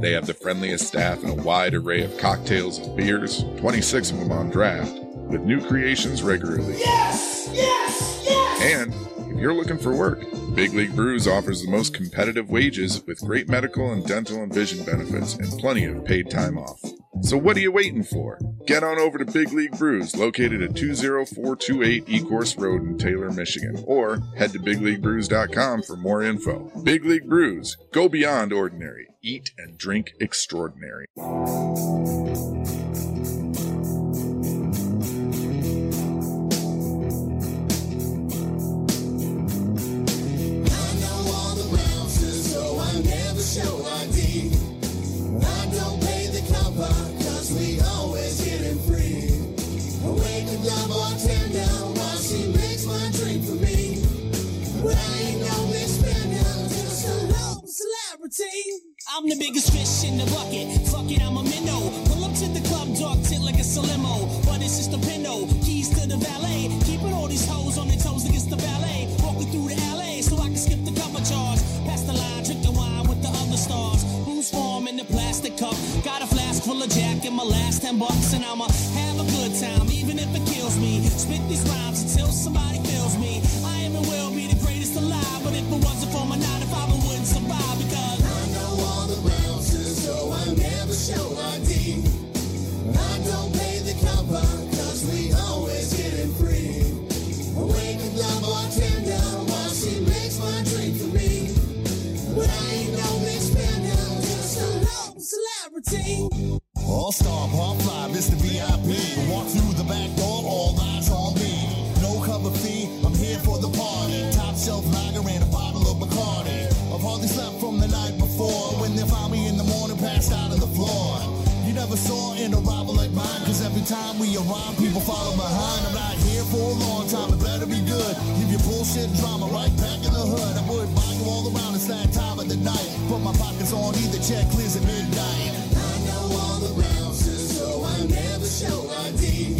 They have the friendliest staff and a wide array of cocktails and beers, 26 of them on draft, with new creations regularly. Yes! You're looking for work, Big League Brews offers the most competitive wages with great medical and dental and vision benefits and plenty of paid time off. So what are you waiting for? Get on over to Big League Brews, located at 20428 Ecorse Road in Taylor, Michigan, or head to bigleaguebrews.com for more info. Big League Brews, go beyond ordinary. Eat and drink extraordinary. I'm the biggest fish in the bucket. Fuck it, I'm a minnow. Pull up to the club, dog tit like a limo. But it's just a pinno. Keys to the valet. Keeping all these hoes on their toes against the ballet. Walking through the alley so I can skip the cover charge. Pass the line, drink the wine with the other stars. Who's form in the plastic cup? Got a flask full of Jack in my last ten bucks, and I'ma have a good time, even if it kills me. Spit these rhymes until somebody feels me. Celebrity. All star, par five, it's the VIP. Walk through the back door, all eyes on me. No cover fee, I'm here for the party. Top shelf lager and a bottle of Bacardi. I've hardly slept from the night before. When they found me in the morning, passed out on the floor. You never saw an arrival like mine, cause every time we arrive, people follow behind. I'm not here for a long time, it better be good. Leave your bullshit drama right back in the hood. I would buy you all around, it's that time of the night. Put my pockets on either check clears at midnight. Bounces, so I never show ID.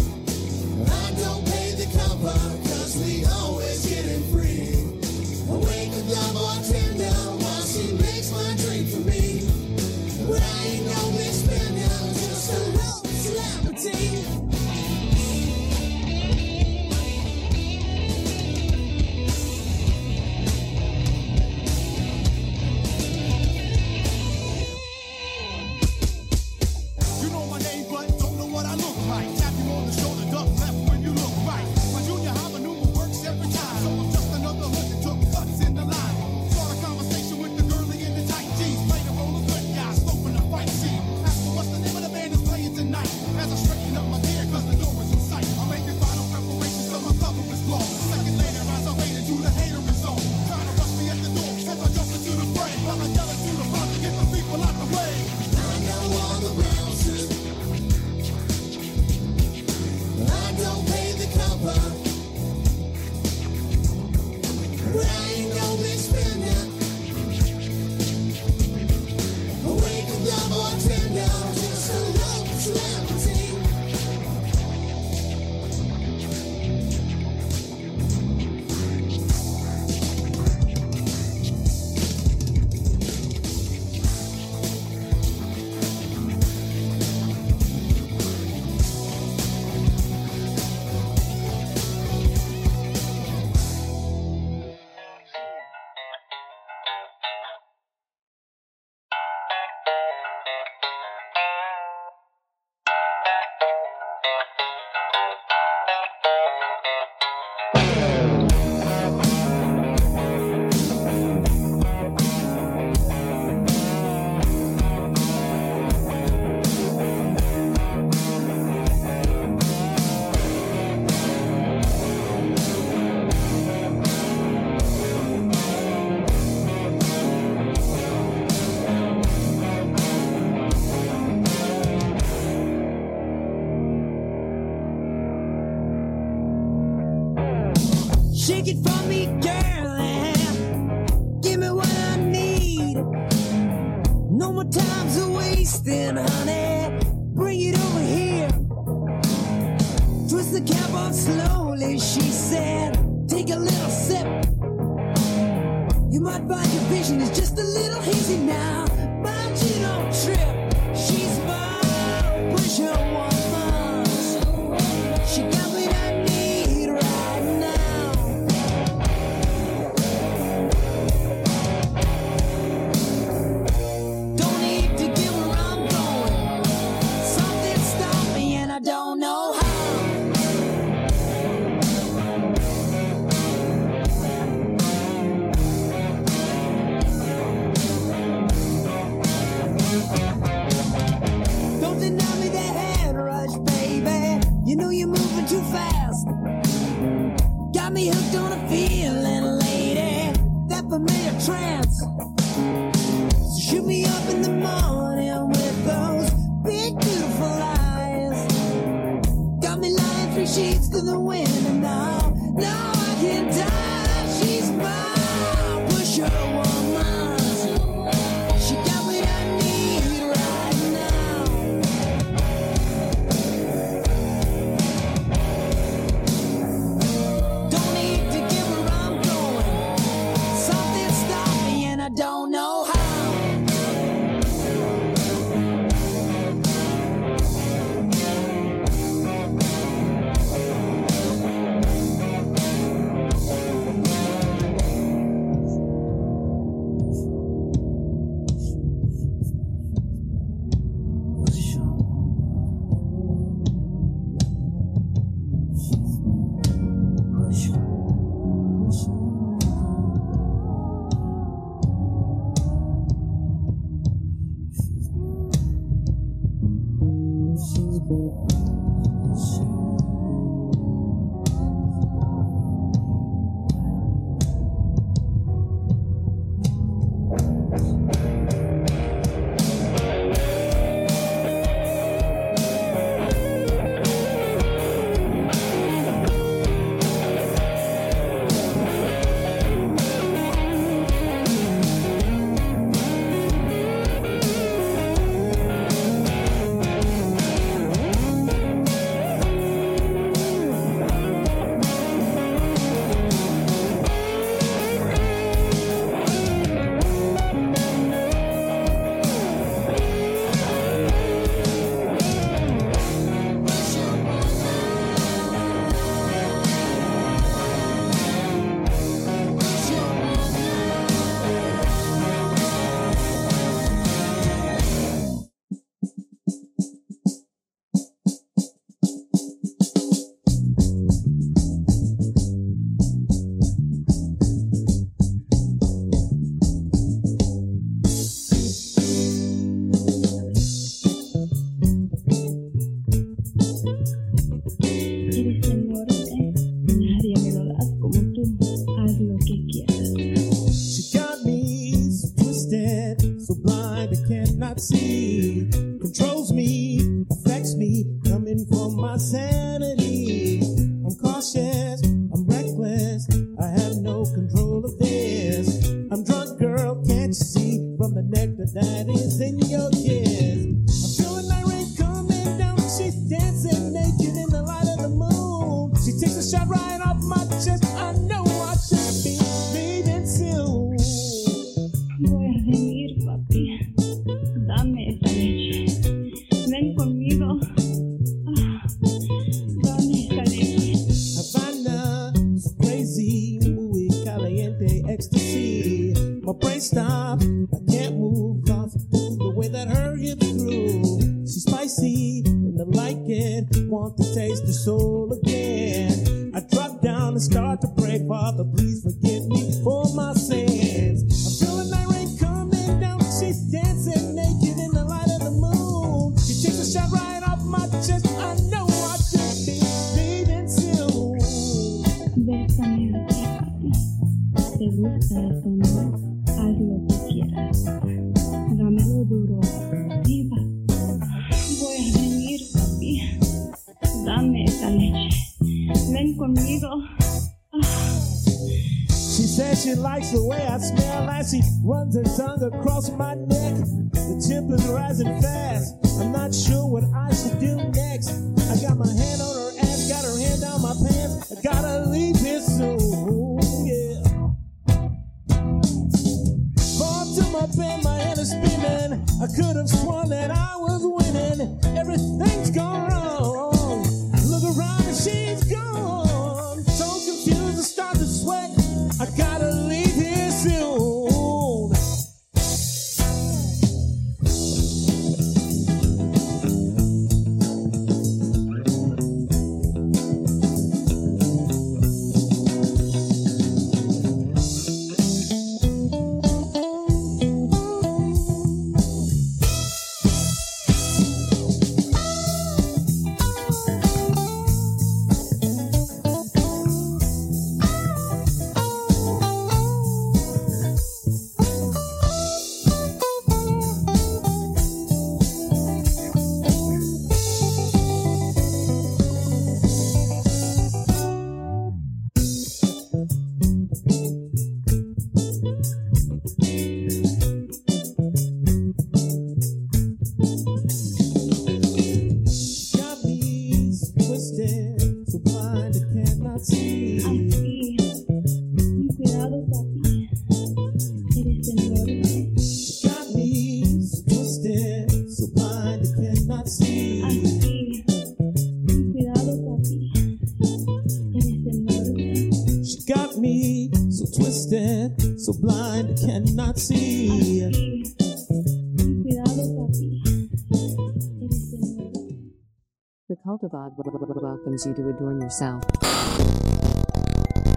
Welcomes you to adorn yourself,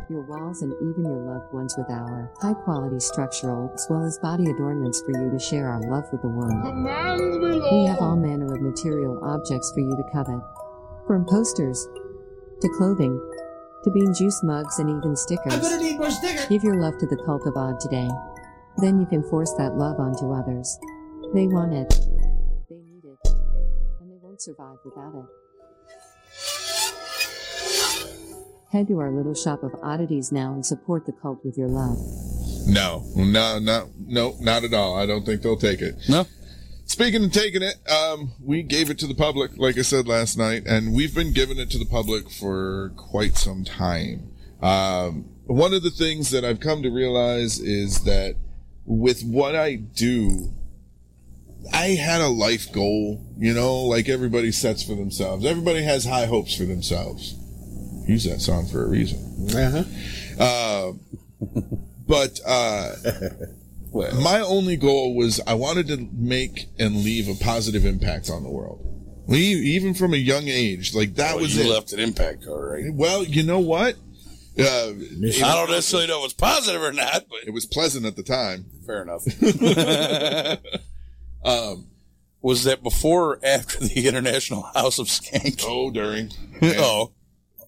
your walls, and even your loved ones with our high quality structural as well as body adornments for you to share our love with the world. We have all manner of material objects for you to covet, from posters to clothing to bean juice mugs and even stickers. Give your love to the Cult of Odd today. Then you can force that love onto others. They want it. They need it. And they won't survive without it. Head to our little shop of oddities now and support the cult with your love. No, no, no, no, not at all. I don't think they'll take it. No. Speaking of taking it, um, we gave it to the public, like I said last night, and we've been giving it to the public for quite some time. Um, one of the things that I've come to realize is that with what I do, I had a life goal, you know, like everybody sets for themselves. Everybody has high hopes for themselves. Use that song for a reason. Uh-huh. Uh, but uh, my only goal was I wanted to make and leave a positive impact on the world. We, even from a young age, like that Well, was you it. left an impact card, right? Well, you know what? Uh, I don't necessarily know if it's positive or not, but it was pleasant at the time. fair enough. um, was that before or after the International House of Skank? Oh, during. oh,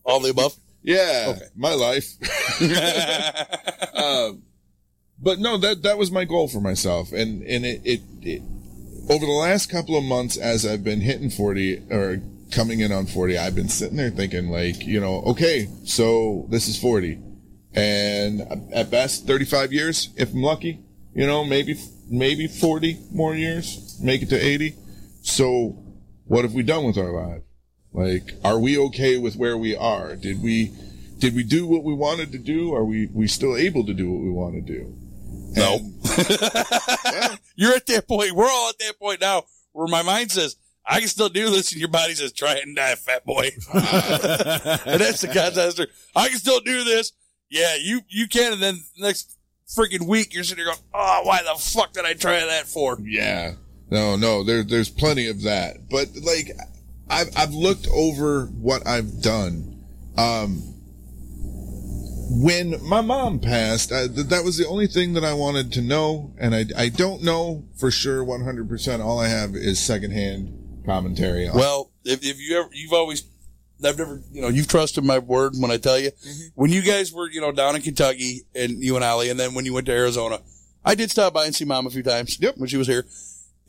all the above. Yeah, my life. um, but no, that that was my goal for myself, and and it, it it over the last couple of months as I've been hitting forty or coming in on forty, I've been sitting there thinking like, you know, okay, so this is forty, and at best thirty five years if I'm lucky, you know, maybe maybe forty more years, make it to eighty. So, what have we done with our life? Like, are we okay with where we are? Did we, did we do what we wanted to do? Are we, we still able to do what we want to do? No. You're at that point. We're all at that point now where my mind says, I can still do this, and your body says, try it and die, fat boy. and that's the answer. I can still do this. Yeah, you, you can. And then next freaking week, you're sitting there going, oh, why the fuck did I try that for? Yeah. No, no, there, there's plenty of that. But like, I've, I've looked over what I've done. Um, when my mom passed, I, th- that was the only thing that I wanted to know. And I, I don't know for sure 100%. All I have is secondhand commentary. On Well, if, if you ever, you've always, I've never, you know, you've trusted my word when I tell you. When you guys were, you know, down in Kentucky and you and Allie, and then when you went to Arizona, I did stop by and see mom a few times. Yep. When she was here.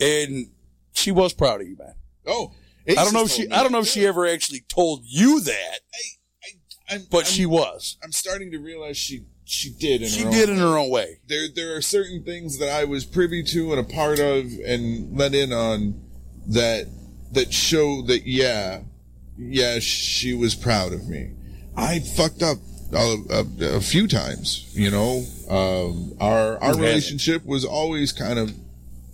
And she was proud of you, man. Oh, I don't know if she, I don't know if she ever actually told you that, I'm- but she was. I'm starting to realize she she did. In She her did own in her own way. There, there are certain things that I was privy to and a part of and let in on that that show that yeah, yeah, she was proud of me. I fucked up a, a, a few times. You know, um, our our relationship was always kind of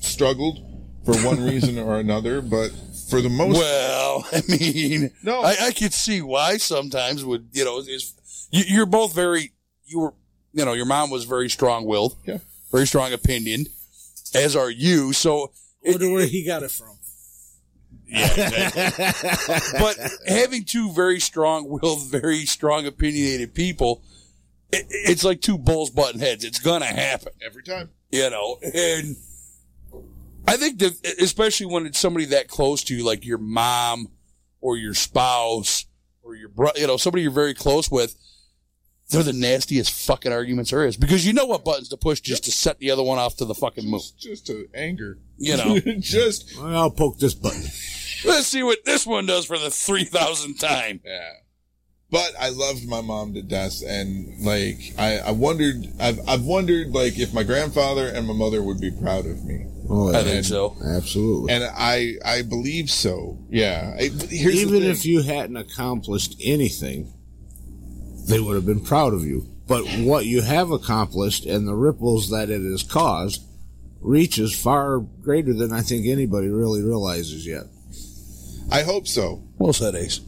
struggled for one reason or another, but for the most Well, I mean, No. I, I could see why sometimes would you know is you, you're both very you were you know your mom was very strong willed, yeah, very strong opinion, as are you. So Wonder where he got it from. Yeah, but having two very strong willed, very strong opinionated people, it, it's like two bulls button heads. It's gonna happen every time. you know, and I think that especially when it's somebody that close to you, like your mom or your spouse or your bro, you know, somebody you're very close with, they're the nastiest fucking arguments there is because you know what buttons to push just to set the other one off to the fucking moon. just to anger, You know. just I'll poke this button. Let's see what this one does for the three thousandth time. Yeah. But I loved my mom to death, and like I, I wondered, I've, I've wondered like if my grandfather and my mother would be proud of me. Oh, I think so. Absolutely. and I, I believe so. Yeah. I, here's Even if you hadn't accomplished anything, they would have been proud of you. But what you have accomplished and the ripples that it has caused reaches far greater than I think anybody really realizes yet. I hope so. Well said, Ace.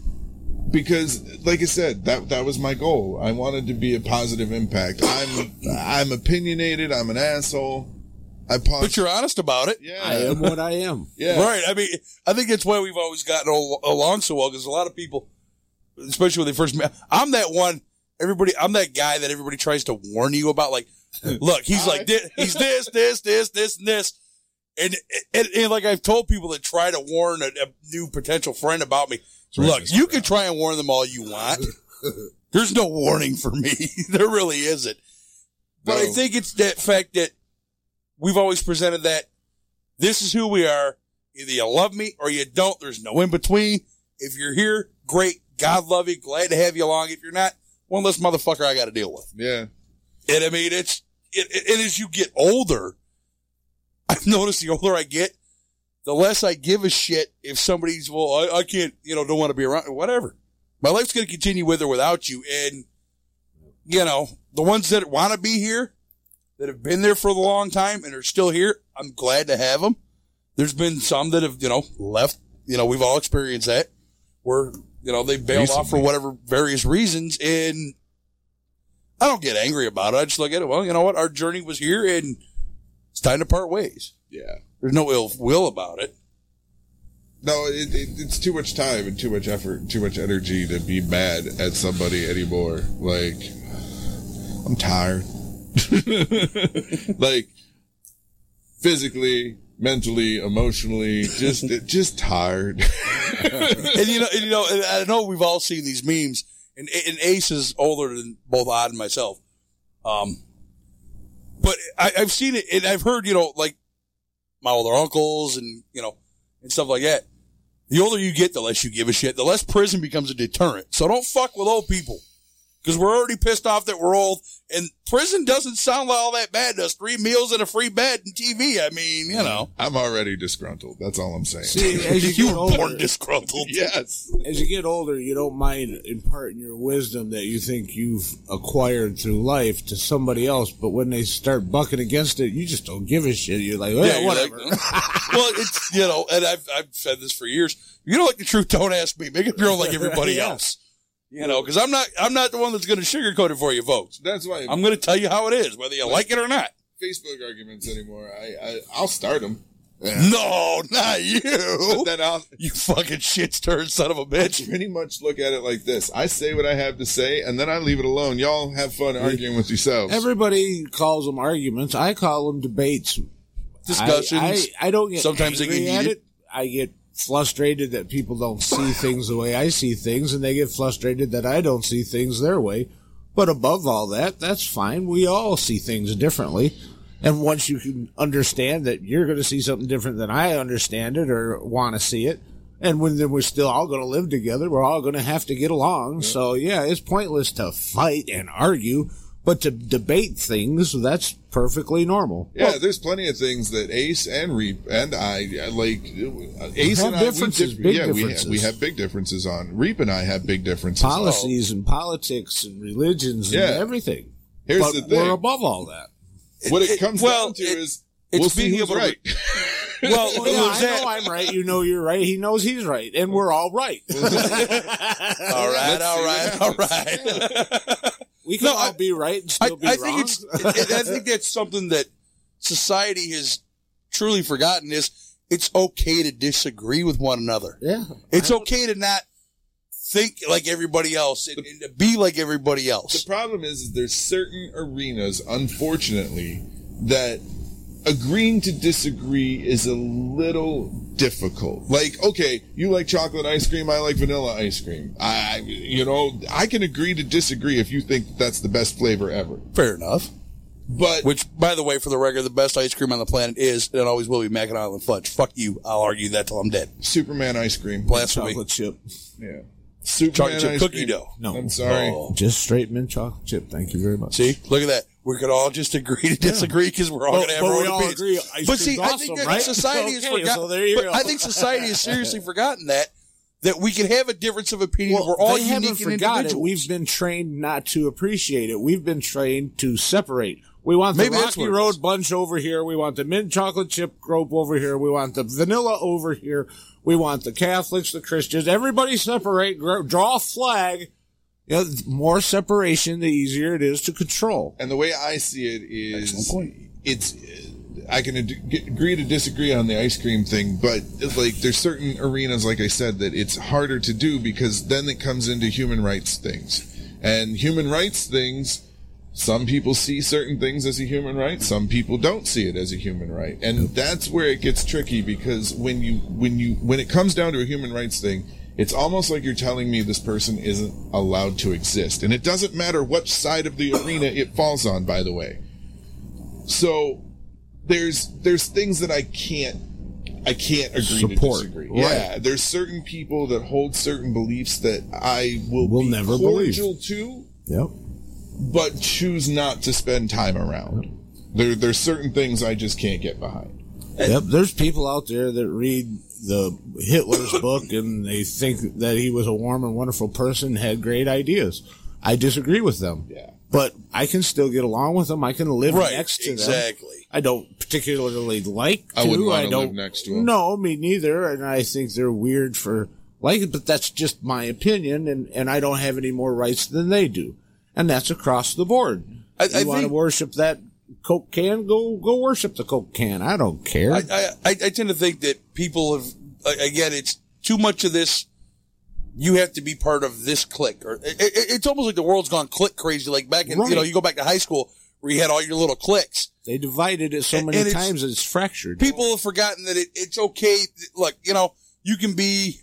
because like I said, that that was my goal. I wanted to be a positive impact. I'm I'm opinionated. I'm an asshole. I pause. But you're honest about it. Yeah. I am what I am. Yeah. Right. I mean, I think that's why we've always gotten along so well because a lot of people, especially when they first met, I'm that one. Everybody, I'm that guy that everybody tries to warn you about. Like, look, he's like this, he's this, this, this, this, and this, and, and, and like I've told people that try to warn a, a new potential friend about me. Look, you can try and warn them all you want. There's no warning for me. there really isn't. But I think it's that fact that we've always presented that this is who we are. Either you love me or you don't. There's no in between. If you're here, great. God love you. Glad to have you along. If you're not, one less motherfucker I got to deal with. Yeah. And I mean, it's, it, it, and as you get older, I've noticed the older I get, the less I give a shit if somebody's, well, I, I can't, you know, don't want to be around, whatever. My life's going to continue with or without you. And, you know, the ones that want to be here, that have been there for a long time and are still here, I'm glad to have them. There's been some that have, you know, left, you know, we've all experienced that where, you know, they bailed off for whatever various reasons. And I don't get angry about it. I just look at it. Well, you know what? Our journey was here and it's time to part ways. Yeah. There's no ill will about it. No, it, it, it's too much time and too much effort, and too much energy to be mad at somebody anymore. Like, I'm tired. like, physically, mentally, emotionally, just just tired. and you know, and you know, and I know we've all seen these memes, and, and Ace is older than both Odd and myself. Um, but I, I've seen it, and I've heard, you know, like my older uncles and you know, and stuff like that. The older you get, the less you give a shit. The less prison becomes a deterrent. So don't fuck with old people. Because we're already pissed off that we're old, and prison doesn't sound like all that bad to us. Three meals and a free bed and TV. I mean, you know. Mm. I'm already disgruntled. That's all I'm saying. See, as you You get were older, born disgruntled. yes. as you get older, you don't mind imparting your wisdom that you think you've acquired through life to somebody else. But when they start bucking against it, you just don't give a shit. You're like, well, you're whatever. like, well, it's you know, and I've I've said this for years. You don't like the truth, don't ask me. Make up your own like everybody Yeah. else. You know, because I'm not I'm not the one that's going to sugarcoat it for you, folks. That's why I'm going to tell you how it is, whether you like it or not. Facebook arguments anymore. I, I I'll start them. No, not you. But then I'll You fucking shit stirred son of a bitch. pretty much look at it like this. I say what I have to say, and then I leave it alone. Y'all have fun arguing with yourselves. Everybody calls them arguments. I call them debates. Discussions. I, I, I don't get Sometimes they angry get at heated. it. I get frustrated that people don't see things the way I see things, and they get frustrated that I don't see things their way. But above all that, that's fine. We all see things differently. And once you can understand that you're going to see something different than I understand it or want to see it, and when then we're still all going to live together, we're all going to have to get along. So yeah, it's pointless to fight and argue But to debate things, that's perfectly normal. Yeah, there's plenty of things that Ace and Reap and I uh, like. uh, Ace and I, we differences, diff- big yeah, we have, we have big differences on. Reap and I have big differences. Policies and politics and religions and everything. Here's but the thing. we're above all that. What it, comes well, down to it- is it's we'll see who's able to- right. Well, Well, yeah, I that- know I'm right. You know you're right. He knows he's right, and we're all right. all right, all right, all right. We can all be right and I, still be I wrong. think it's. I I think that's something that society has truly forgotten. Is it's okay to disagree with one another. Yeah, it's okay to not think like everybody else and, and to be like everybody else. The problem is, is there's certain arenas, unfortunately, that agreeing to disagree is a little difficult. Like, okay, you like chocolate ice cream, I like vanilla ice cream. I, you know, I can agree to disagree if you think that's the best flavor ever. Fair enough. But which, by the way, for the record, the best ice cream on the planet is and always will be Mackinac Island fudge. Fuck you. I'll argue that till I'm dead. Superman ice cream, blasphemy. chocolate chip. Yeah. Superman Chocolate chip ice cookie cream. dough. No, I'm sorry. Oh. Just straight mint chocolate chip. Thank you very much. See, look at that. We could all just agree to disagree because we're all going to have our own opinions. but see, I think that right? society has Okay, forgotten. so there you but go. I think society has seriously forgotten that that we can have a difference of opinion. we're all unique and forgot it. We've been trained not to appreciate it. We've been trained to separate. We want the Maybe Rocky Road bunch over here. We want the mint chocolate chip rope over here. We want the vanilla over here. We want the Catholics, the Christians. Everybody separate. Draw a flag. You know, the more separation, the easier it is to control. And the way I see it is, it's. I can ad- agree to disagree on the ice cream thing, but like there's certain arenas, like I said, that it's harder to do because then it comes into human rights things, and human rights things. Some people see certain things as a human right. Some people don't see it as a human right, and that's where it gets tricky because when you when you when it comes down to a human rights thing, it's almost like you're telling me this person isn't allowed to exist, and it doesn't matter what side of the arena it falls on. By the way, so there's there's things that I can't I can't agree Support. to disagree. Right. Yeah, there's certain people that hold certain beliefs that I will, Will be never believe. cordial to, Yep. but choose not to spend time around. There there's certain things I just can't get behind. Yep, there's people out there that read the Hitler's book and they think that he was a warm and wonderful person, had great ideas. I disagree with them. Yeah. But I can still get along with them. I can live Right, next to them. exactly. I don't particularly like to. I wouldn't wanna don't, live next to 'em. No, me neither. And I think they're weird for like it, but that's just my opinion and, and I don't have any more rights than they do. And that's across the board. I- you I want to worship that Coke can? Go go worship the Coke can. I don't care. I, I, I tend to think that people have again. It's too much of this. You have to be part of this clique, or it, it, it's almost like the world's gone click crazy. Like back in you know, you go back to high school where you had all your little cliques. They divided it so And- many and it's- times it's fractured. People have forgotten that it, it's okay. Look, you know, you can be,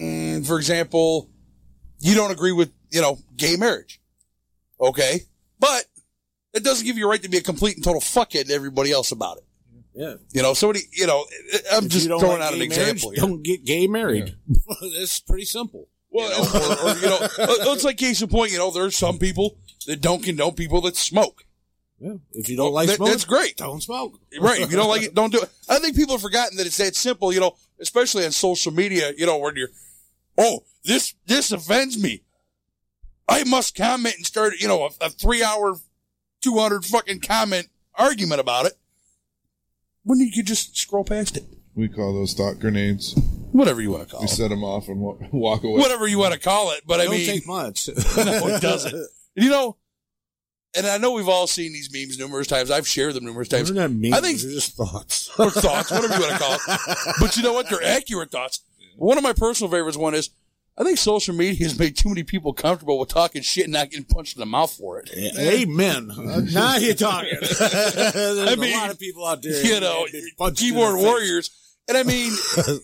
mm, for example, you don't agree with you know gay marriage, okay, it doesn't give you a right to be a complete and total fuckhead to everybody else about it. Yeah. You know, somebody, you know, I'm If just throwing like out an marriage, example. here. Don't get gay married. That's pretty simple. Well, or, or, you know, uh, it's like case in point. You know, there's some people that don't condone people that smoke. Yeah. If you don't like That- smoking, that's great. Don't smoke. Right. If you don't like it, don't do it. I think people have forgotten that it's that simple, you know, especially on social media, you know, when you're, oh, this, this offends me. I must comment and start, you know, a, a three hour, 200 fucking comment argument about it. When you could just scroll past it. We call those thought grenades. Whatever you want to call We it. set them off and walk away. Whatever you want to call it. But I don't mean, take much. no, it doesn't. You know, and I know we've all seen these memes numerous times. I've shared them numerous times. They're not memes, I think they're just thoughts. or thoughts, whatever you want to call it. But you know what? They're accurate thoughts. One of my personal favorites one is I think social media has made too many people comfortable with talking shit and not getting punched in the mouth for it. Amen. Uh, now you're talking. There's I mean, a lot of people out there. You know, that get punched keyboard the face. warriors. And I mean, y-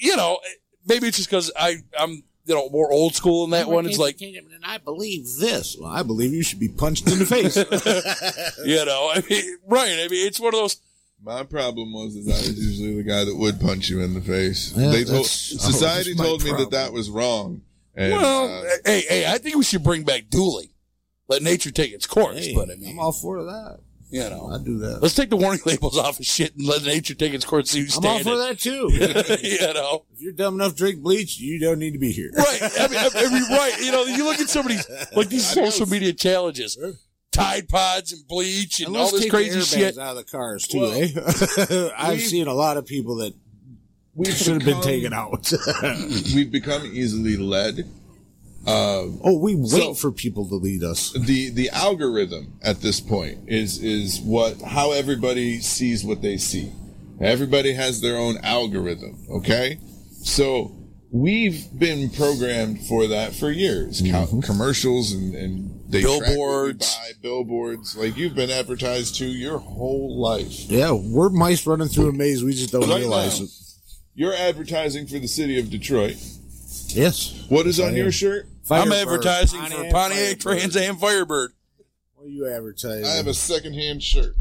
you know, maybe it's just because I I'm you know more old school in that one. It's like and I believe this. Well, I believe you should be punched in the face. you know, I mean, right? I mean, it's one of those. My problem was is I was usually the guy that would punch you in the face. Yeah, they told, society always my told me that problem. that was wrong. And, well, uh, hey, hey, I think we should bring back dueling. let nature take its course. Hey, but I mean, I'm all for that. you know, I do that. let's take the warning labels off of shit and let nature take its course. See who's I'm all for that too. you know, if you're dumb enough to drink bleach, you don't need to be here. right? I mean, I mean, right? You know, you look at some of these like these social media challenges, Tide Pods and bleach and, And all this crazy shit. out of the cars too. Well, eh? I've seen a lot of people that We've should have been taken out. We've become easily led. Uh, oh, we wait So- for people to lead us. the the algorithm at this point is is what how everybody sees what they see. Everybody has their own algorithm. Okay, so we've been programmed for that for years. Co- mm-hmm. Commercials and and they track what we Billboards. buy, billboards. Like you've been advertised to your whole life. Yeah, we're mice running through a maze. We just don't Right realize now. it. You're advertising for the city of Detroit. Yes. What is Yes, on I your am. shirt? I'm Firebird. advertising for Pontiac Firebird. Trans Am Firebird. What are you advertising? I have a secondhand shirt.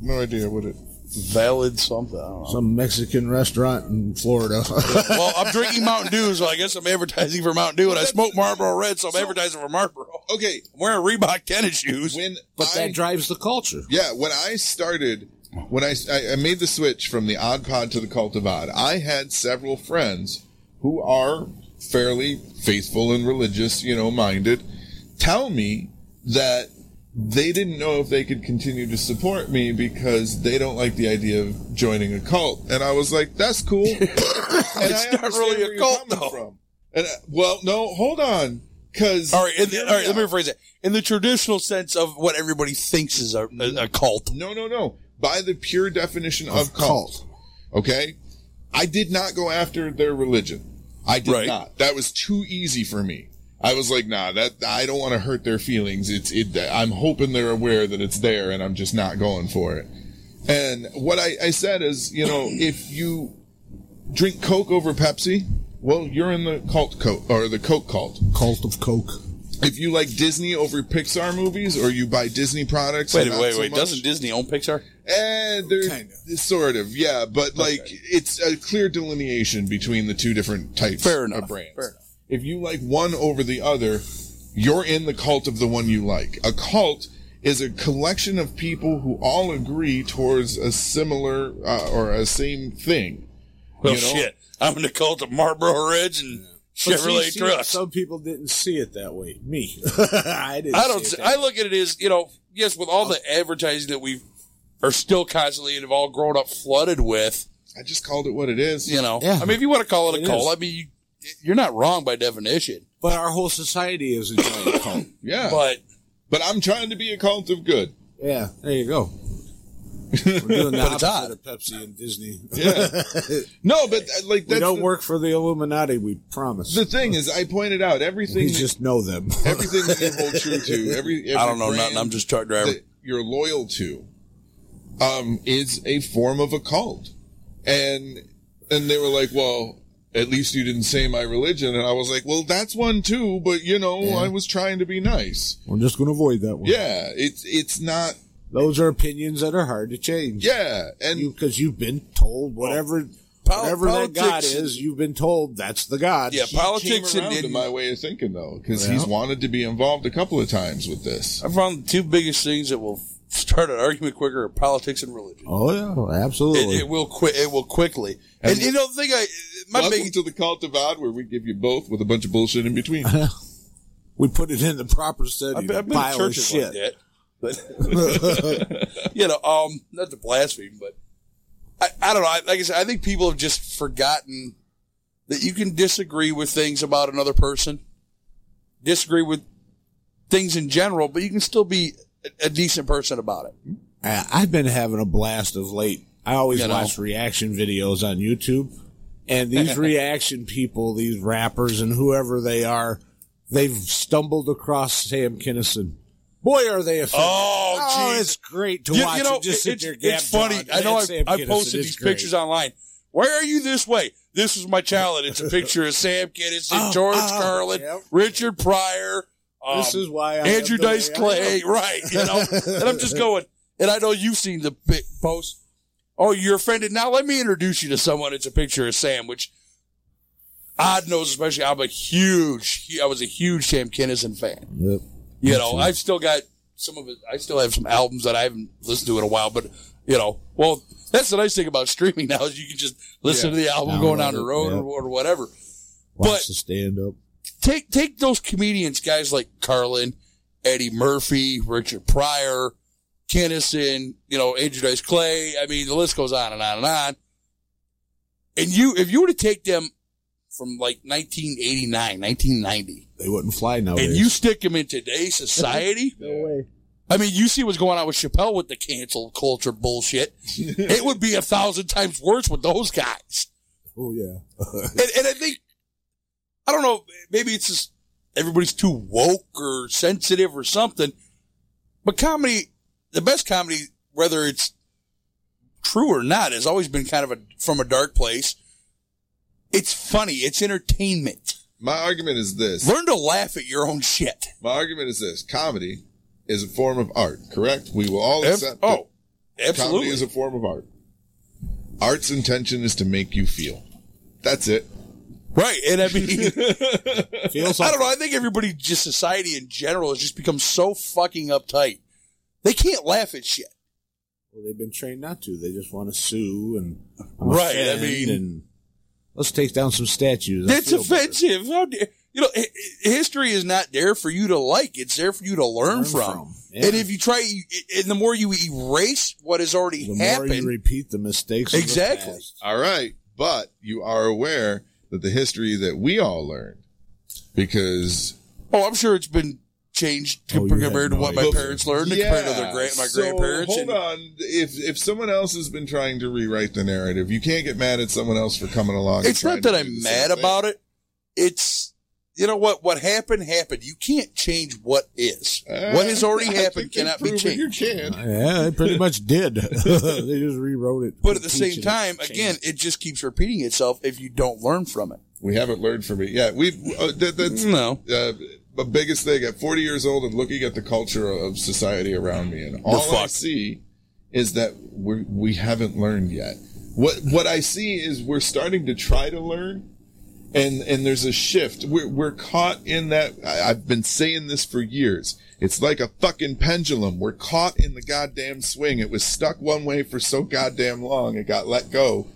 No idea what it. Valid something. I don't know. Some Mexican restaurant in Florida. well, I'm drinking Mountain Dew, so I guess I'm advertising for Mountain Dew, and I smoke Marlboro Red, so I'm advertising for Marlboro. Okay, I'm wearing Reebok tennis shoes. when but I, that drives the culture. Yeah, when I started, when I, I I made the switch from the Odd Pod to the Cult of Odd, I had several friends who are fairly faithful and religious, you know, minded, tell me that they didn't know if they could continue to support me because they don't like the idea of joining a cult. And I was like, that's cool. and It's not really a cult, though. From. And uh, well, no, hold on, because All right, in the, all right. Let me rephrase it. In the traditional sense of what everybody thinks is a, a, a cult. No, no, no. By the pure definition of, Of cult. cult. Okay? I did not go after their religion. I did Right. not. That was too easy for me. I was like, nah, that I don't want to hurt their feelings. It's it. I'm hoping they're aware that it's there, and I'm just not going for it. And what I, I said is, you know, if you drink Coke over Pepsi, well, you're in the cult Coke or the Coke cult. Cult of Coke. If you like Disney over Pixar movies, or you buy Disney products, Wait, wait, so wait. much- Doesn't Disney own Pixar? Eh, and there's sort of, yeah, but like it's a clear delineation between the two different types Fair enough. of brands. Fair enough. If you like one over the other, you're in the cult of the one you like. A cult is a collection of people who all agree towards a similar uh, or a same thing. Well, You know? shit. I'm in the cult of Marlboro Reds and But see, Chevrolet see, trucks. Some people didn't see it that way. Me. I didn't. I don't. See See, it that I look at it as you know, yes, with all the advertising that we are still constantly and have all grown up flooded with. I just called it what it is. You know, Yeah. I mean, if you want to call it a It cult, is. I mean, you, you're not wrong by definition. But our whole society is a giant cult. Yeah, but, But I'm trying to be a cult of good. Yeah, there you go. We're doing the opposite of Pepsi and Disney. Yeah. No, but uh, like we that's don't the, work for the Illuminati. We promise. the thing is, I pointed out everything. we just know them. everything that you hold true to, every, every I don't know brand nothing. I'm just truck driver. that you're loyal to, um, is a form of a cult. And, and they were like, well, at least you didn't say my religion. And I was like, well, that's one too, but you know, I was trying to be nice. We're just going to avoid that one. Yeah. It's, it's not, Those are opinions that are hard to change. yeah. And Because you, have been told whatever, Pol- whatever that God is, you've been told that's the God. Yeah, he politics came and, around to my way of thinking though, because Yeah. he's wanted to be involved a couple of times with this. I found the two biggest things that will start an argument quicker are politics and religion. Oh yeah, absolutely. It, it will quit. It will quickly. And, And- you know the thing, I my Welcome big to the cult of odd, where we give you both with a bunch of bullshit in between. we put it in the proper setting. I've been, I've been to churches shit. like that, but you know, um, not to blaspheme, but I, I don't know. I, like I said, I think people have just forgotten that you can disagree with things about another person, disagree with things in general, but you can still be a, a decent person about it. I- I've been having a blast of late. I always You know. watch reaction videos on YouTube, and these reaction people, these rappers and whoever they are, they've stumbled across Sam Kinison. Boy, are they offended! Oh, geez. it's great to You- watch. you know, just sit it- there. it's, funny. I know I, I posted It's these great. pictures online. Why are you this way? This is my child. It's a picture of Sam Kinison, Oh, George oh, Carlin, yep. Richard Pryor. Um, This is why I Andrew am the way Dice Clay, right? You know, and I'm just going. And I know you've seen the post. Oh, you're offended. Now let me introduce you to someone. It's a picture of Sam, which Odd knows, especially. I'm a huge. I was a huge Sam Kinison fan. Yep. You know. I've still got some of it. I still have some albums that I haven't listened to in a while, but you know, well, that's the nice thing about streaming now is you can just listen Yeah. to the album going down the road yeah. or, or whatever. Watch the stand up. Take take those comedians, guys like Carlin, Eddie Murphy, Richard Pryor, Kinison, you know, Andrew Dice Clay. I mean, the list goes on and on and on. And you, if you were to take them from like 1989, 1990, They wouldn't fly nowadays. and you stick them in today's society, no way. I mean, you see what's going on with Chappelle with the cancel culture bullshit. it would be a thousand times worse with those guys. Oh yeah. And, and I think, I don't know, maybe it's just everybody's too woke or sensitive or something. But comedy, the best comedy, whether it's true or not, has always been kind of a from a dark place. It's funny. It's entertainment. My argument is this. Learn to laugh at your own shit. My argument is this. Comedy is a form of art, correct? We will all Ab- accept oh, that absolutely. Comedy is a form of art. Art's intention is to make you feel. That's it. Right. And I mean, Feels I don't know. I think everybody, just society in general, has just become so fucking uptight. They can't laugh at shit. Well, they've been trained not to. They just want to sue and Right, I mean- and let's take down some statues. I That's offensive. How dare, you know, hi- hi- history is not there for you to like. It's there for you to learn, Learn from. from, yeah. And if you try, and the more you erase what has already The more happened, you repeat the mistakes, of the Exactly. past. All right. But you are aware that the history that we all learned, because oh, I'm sure it's been changed Oh, you compared had to no what my parents learned, and compared to their grand, my so grandparents. Hold and- on. If if someone else has been trying to rewrite the narrative, you can't get mad at someone else for coming along. It's not that I'm mad same about it. It's you know what what happened happened. You can't change what is. thing. what has already Uh, I happened cannot be changed. You can. Yeah, they pretty much did. they just rewrote it. But at the same Teaching it, time, changed again, it just keeps repeating itself if you don't learn from it. We haven't learned from it yet. We've uh, that, that's No. uh, the biggest thing at 40 years old and looking at the culture of society around me, and all I see is that we we haven't learned yet. What what I see is we're starting to try to learn, and and there's a shift. We're we're caught in that. I, I've been saying this for years. It's like a fucking pendulum. We're caught in the goddamn swing. It was stuck one way for so goddamn long. It got let go.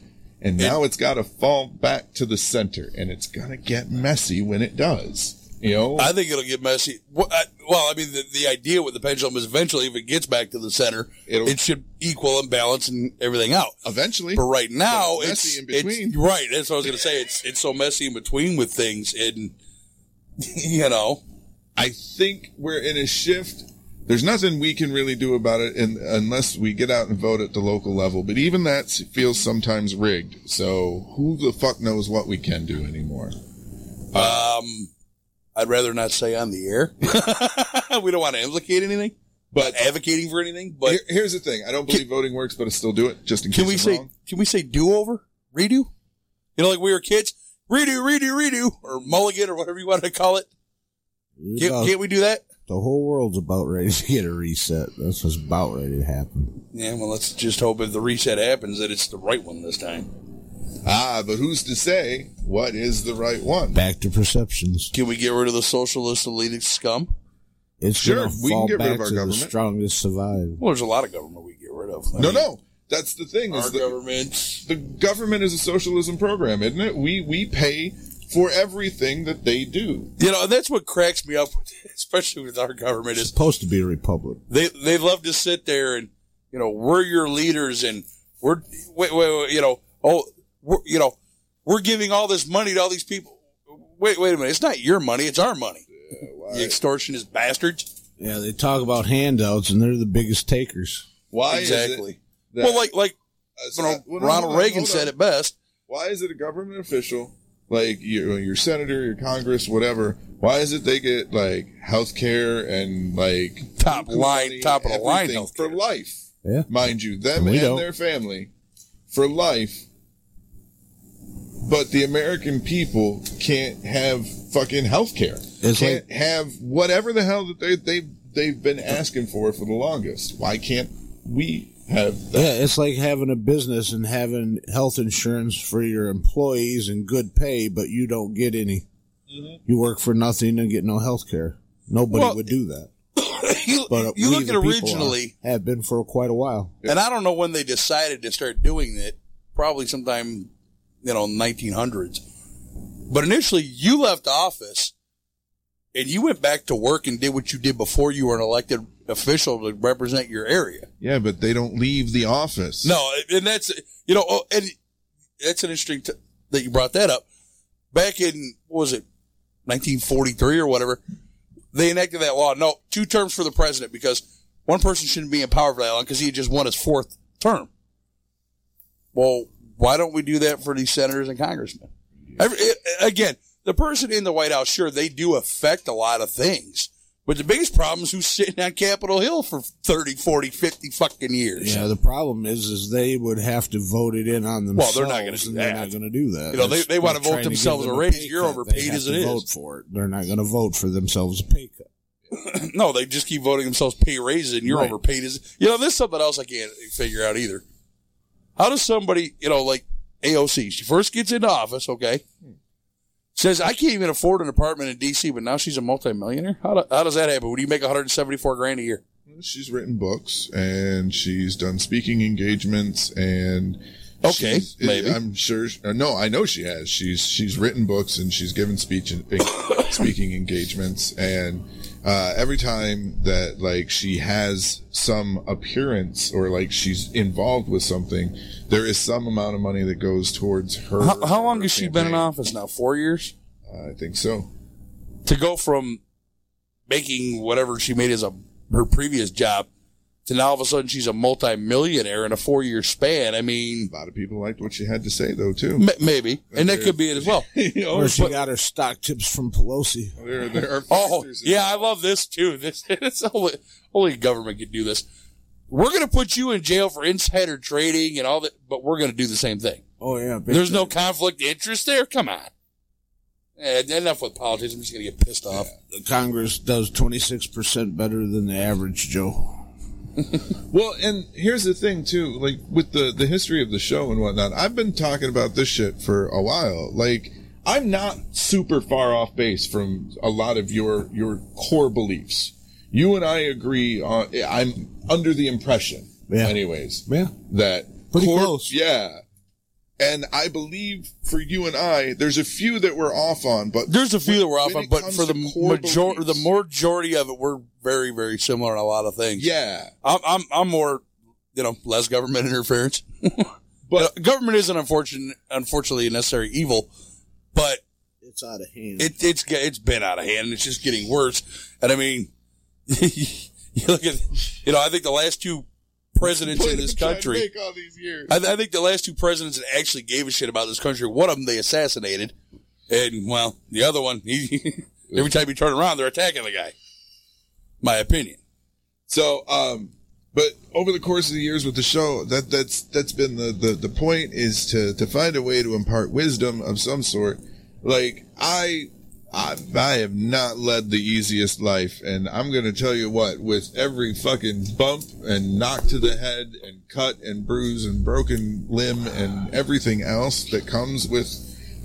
And now it's got to fall back to the center, and it's gonna get messy when it does. You know, I think it'll get messy. Well, I, well, I mean, the, the idea with the pendulum is eventually, if it gets back to the center, It'll- it should equal and balance and everything out. eventually. But right now, But it's, it's messy in it's- between. right. That's what I was going to say. It's it's so messy in between with things, and you know, I think we're in a shift. There's nothing we can really do about it in, unless we get out and vote at the local level. But even that feels sometimes rigged. So who the fuck knows what we can do anymore? um, I'd rather not say on the air. we don't want to implicate anything, but advocating for anything. But Here- here's the thing: I don't believe voting works, but I still do it just in can case we I'm say wrong. can we say do over redo? You know, like we were kids, redo, redo, redo, or mulligan, or whatever you want to call it. It's Can't, about- can't we do that? the whole world's about ready to get a reset. That's what's about ready to happen. Yeah, well, let's just hope if the reset happens that it's the right one this time. Ah, but who's to say what is the right one? Back to perceptions. Can we get rid of the socialist elitist scum? It's Sure, gonna we can fall get rid of our government. the strongest survive. Well, there's a lot of government we can get rid of. I No, mean, no, that's the thing. Our Is the, government. the government is a socialism program, isn't it? We we pay for everything that they do. You know, and that's what cracks me up, especially with our government, It's is supposed to be a republic. they they love to sit there and you know we're your leaders and we're wait wait, wait you know oh we're, you know we're giving all this money to all these people. Wait wait a minute, it's not your money, it's our money. You extortionist bastards. Yeah, they talk about handouts, and they're the biggest takers. Why exactly. is it that, well, like like uh, so you know, that- well, Ronald on, Reagan said it best. Why is it a government official, like your your senator, your Congress, whatever? Why is it they get like health care and like Top line- top of the line everything healthcare. for life? Yeah. mind you, them We and their family for life. But the American people can't have fucking health care. It's can't have whatever the hell that they they they've been asking for for the longest. Why can't we have that? Yeah, it's like having a business and having health insurance for your employees and good pay, but you don't get any. Mm-hmm. You work for nothing and get no health care. Nobody Well, would do that. you, But uh, you look at originally, have been for quite a while. and I don't know when they decided to start doing it. Probably sometime, you know, 1900s. But initially, you left office, and you went back to work and did what you did before you were an elected official to represent your area. Yeah, but they don't leave the office. No, and that's you know, oh, and that's an interesting t- that you brought that up. Back in what was it, 1943 or whatever, they enacted that law. No, two terms for the president because one person shouldn't be in power for that long because he had just won his fourth term. Well, why don't we do that for these senators and congressmen? Every, it, again, the person in the White House, sure, they do affect a lot of things. But the biggest problem is who's sitting on Capitol Hill for 30, 40, 50 fucking years. Yeah, the problem is, is they would have to vote it in on Well, themselves. they're not gonna do and They're that. not going to do that. You know, they- That's they wanna like vote to themselves give a them raise. You're overpaid as it is. Vote for it. They're not going to vote for themselves a pay cut. no, they just keep voting themselves pay raises and you're Right. overpaid. As you know, there's something else I can't figure out either. How does somebody, you know, like AOC, she first gets into office, okay, says I can't even afford an apartment in DC, but now she's a multimillionaire. How, do, how does that happen? When you make 174 grand a year? She's written books and she's done speaking engagements and Okay, maybe. I'm sure. uh, No, I know she has. She's she's written books and she's given speech and speaking engagements and uh, every time that like she has some appearance or like she's involved with something, there is some amount of money that goes towards her. How, how long her has she been in office now? Four years? I think so. To go from making whatever she made as a her previous job to now all of a sudden she's a multimillionaire in a four year span. I mean, A lot of people liked what she had to say though too. M- maybe, and that could be it as well. You know, Or she but- got her stock tips from Pelosi. there, there are Oh, yeah, I love this too. This it's only only government can do this. We're going to put you in jail for insider trading and all that, but we're going to do the same thing. Oh yeah, big There's no conflict of interest there. Come on. Eh, enough with politics. I'm just going to get pissed off. The Congress does twenty six percent better than the average Joe. Well, and here's the thing too, like with the the history of the show and whatnot. I've been talking about this shit for a while. Like, I'm not super far off base from a lot of your your core beliefs. You and I agree on. I'm under the impression, Yeah. anyways, Yeah, that Pretty core- close. Yeah, and I believe for you and I, there's a few that we're off on, but There's a few that we're off on, but for the majority, the majority of it, we're very, very similar in a lot of things. yeah, I'm, I'm, I'm more, you know, less government interference. but Uh, government isn't unfortunate, unfortunately a necessary evil, but it's out of hand. It, it's, it's been out of hand and it's just getting worse. And I mean, you look at, you know, I think the last two presidents in this country, all these years. I, I think the last two presidents that actually gave a shit about this country, one of them they assassinated, and well, the other one, he, every time you turn around, they're attacking the guy. My opinion. So, um, but over the course of the years with the show, that that's that's been the the the point is to to find a way to impart wisdom of some sort. Like I. I, I have not led the easiest life, and I'm gonna tell you what, with every fucking bump and knock to the head and cut and bruise and broken limb and everything else that comes with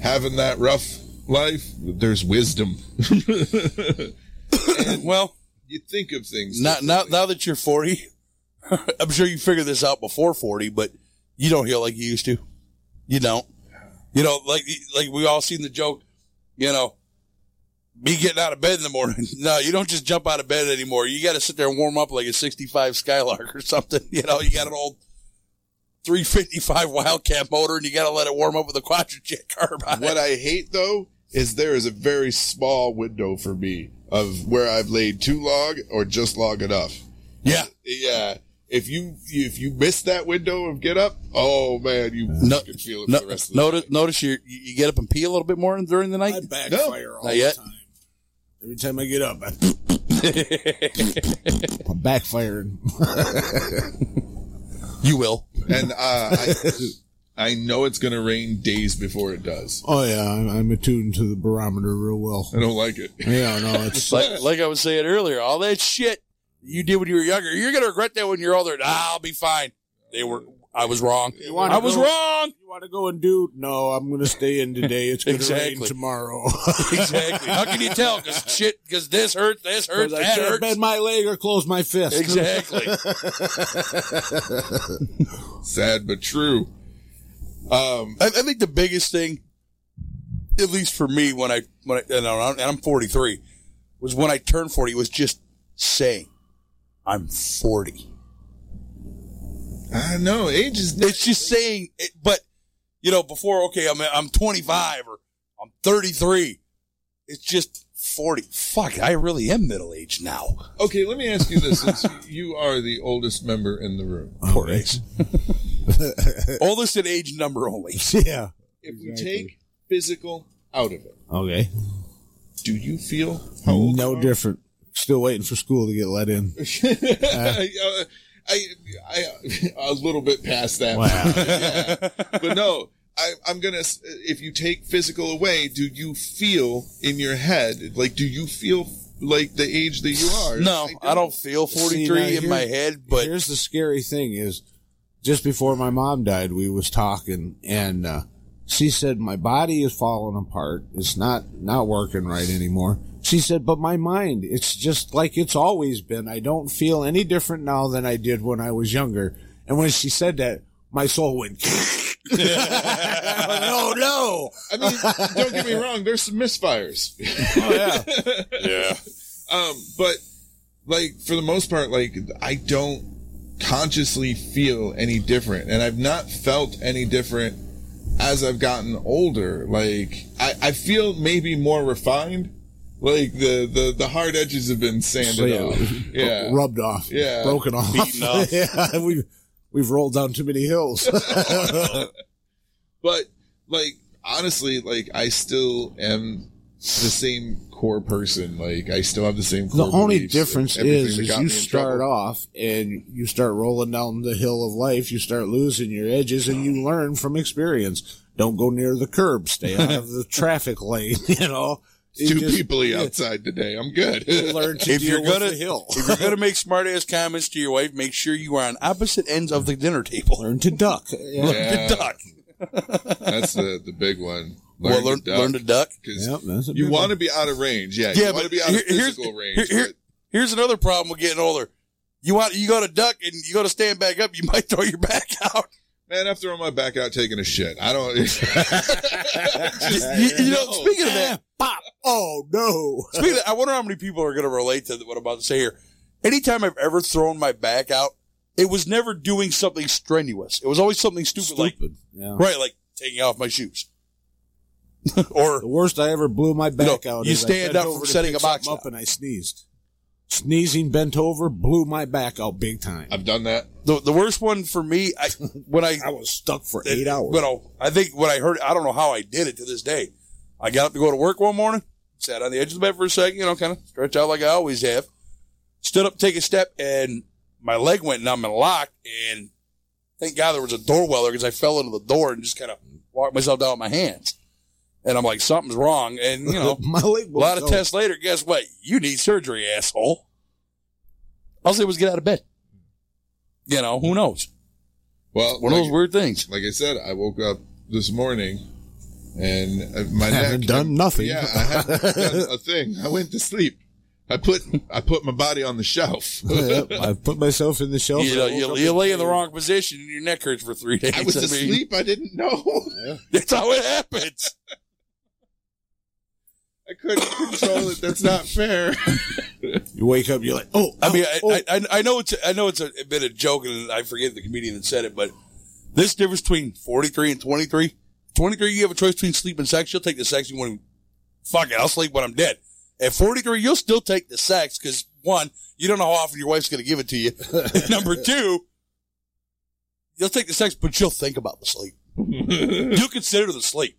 having that rough life, there's wisdom. Well, you think of things. now, now, now that you're 40, I'm sure you figured this out before 40, but you don't heal like you used to. You don't. You know, like, like we all seen the joke, you know, me getting out of bed in the morning. No, you don't just jump out of bed anymore. You got to sit there and warm up like a 65 Skylark or something. You know, you got an old 355 Wildcat motor and you got to let it warm up with a Quadrajet carb What it. I hate though is there is a very small window for me of where I've laid too long or just long enough. Yeah. Yeah. If you if you miss that window of get up, oh man, you No, fucking feel it no, for the rest of the notice, night. notice you you get up and pee a little bit more during the night. I night. backfire all Not the yet. time. Every time I get up, I, I'm backfiring. you will. And uh, I I know it's gonna rain days before it does. oh yeah, I'm, I'm attuned to the barometer real well. I don't like it. Yeah, no, it's like like I was saying earlier, all that shit you did when you were younger, you're gonna regret that when you're older. Ah, I'll be fine. They were I was wrong. I was go- wrong. You want to go and do? No, I'm going to stay in today. It's going to rain tomorrow. exactly. How can you tell? Because shit. Because this hurts. This hurts. 'Cause I That can't hurts. bend my leg or close my fist. Exactly. Sad but true. Um, I, I think the biggest thing, at least for me, when I when I and I'm, and I'm 43, was when I turned 40. Was just saying, I'm 40. I know age is. It's just saying, it, but you know, before okay, I'm I'm 25 or I'm 33. It's just 40. Fuck, I really am middle aged now. Okay, let me ask you this: since you are the oldest member in the room, Poor Ace. Oldest in age number only. yeah. if we take physical out of it, Okay. do you feel how old No you are? different. Still waiting for school to get let in. I, uh, I, I, a little bit past that. Wow. Yeah. But no, I, I'm gonna. If you take physical away, do you feel in your head like? Do you feel like the age that you are? No, I don't feel 43 See, in here- my head, but here's the scary thing is just before my mom died we was talking and uh, she said my body is falling apart it's not not working right anymore she said but my mind it's just like it's always been i don't feel any different now than i did when i was younger and when she said that my soul went no, no I mean, don't get me wrong. There's some misfires. oh yeah yeah. Um, but like for the most part, like I don't consciously feel any different, and I've not felt any different as I've gotten older. Like I, I feel maybe more refined. Like the the the hard edges have been sanded So, yeah, off. Yeah, rubbed off Yeah. broken off, Beaten off. yeah we've we've rolled down too many hills but like honestly, like I still am the same core person. Like I still have the same. The core only beliefs and difference is, is, that is got you start trouble. off and you start rolling down the hill of life. You start losing your edges, and you learn from experience. Don't go near the curb. Stay out of the traffic lane. You know, You Two just- people outside today. I'm good. Learn to if deal you're with gonna the hill. if you're gonna make smart ass comments to your wife, make sure you are on opposite ends of the dinner table. learn to duck. Learn to duck. That's the the big one. Well, learn, learn to duck. because Yep, that's you want to be out of range. Yeah, Yeah, you want to but be out here- of here's- physical range. here- here- but- Here's another problem with getting older. You want you go to duck and you go to stand back up, you might throw your back out. man, I'm throwing my back out taking a shit. I don't. You, you know, speaking of that, Pop! Oh no! speaking of that, I wonder how many people are going to relate to what I'm about to say here. Anytime I've ever thrown my back out, it was never doing something strenuous. It was always something stupid, like Yeah. right, like taking off my shoes, or The worst I ever blew my back know, out. you is I stand bent up over from setting a box up down. and I sneezed. Sneezing, bent over, blew my back out big time. I've done that. the the worst one for me. I when I I was stuck for eight hours. You know, I think when I heard, I don't know how I did it to this day. I got up to go to work one morning, sat on the edge of the bed for a second, you know, kind of stretch out like I always have. Stood up, to take a step, and my leg went numb and locked. And thank God there was a door weller because I fell into the door and just kind of walked myself down with my hands. And I'm like, something's wrong. And you know, my leg. a lot of tests later, guess what? You need surgery, asshole. All I said was get out of bed. You know, who knows? Well, One of those weird things. like I said, I woke up this morning and uh, my Haven't neck. done nothing. Yeah, I haven't done a thing. I went to sleep. I put I put my body on the shelf. Yep, I put myself in the shelf. You, know, you, you lay in the wrong position and your neck hurts for three days. I was mean, asleep. I didn't know. That's how it happens. I couldn't control it. That's not fair. You wake up, you're like, oh, I mean, oh, I, oh. I, I know it's I know it's a, bit of joke, and I forget the comedian that said it, but this difference between forty three and twenty three. 23, you have a choice between sleep and sex. You'll take the sex. You want to, fuck it, I'll sleep when I'm dead. At 43, you'll still take the sex because one, you don't know how often your wife's going to give it to you. Number two, you'll take the sex, but you'll think about the sleep. You'll consider the sleep.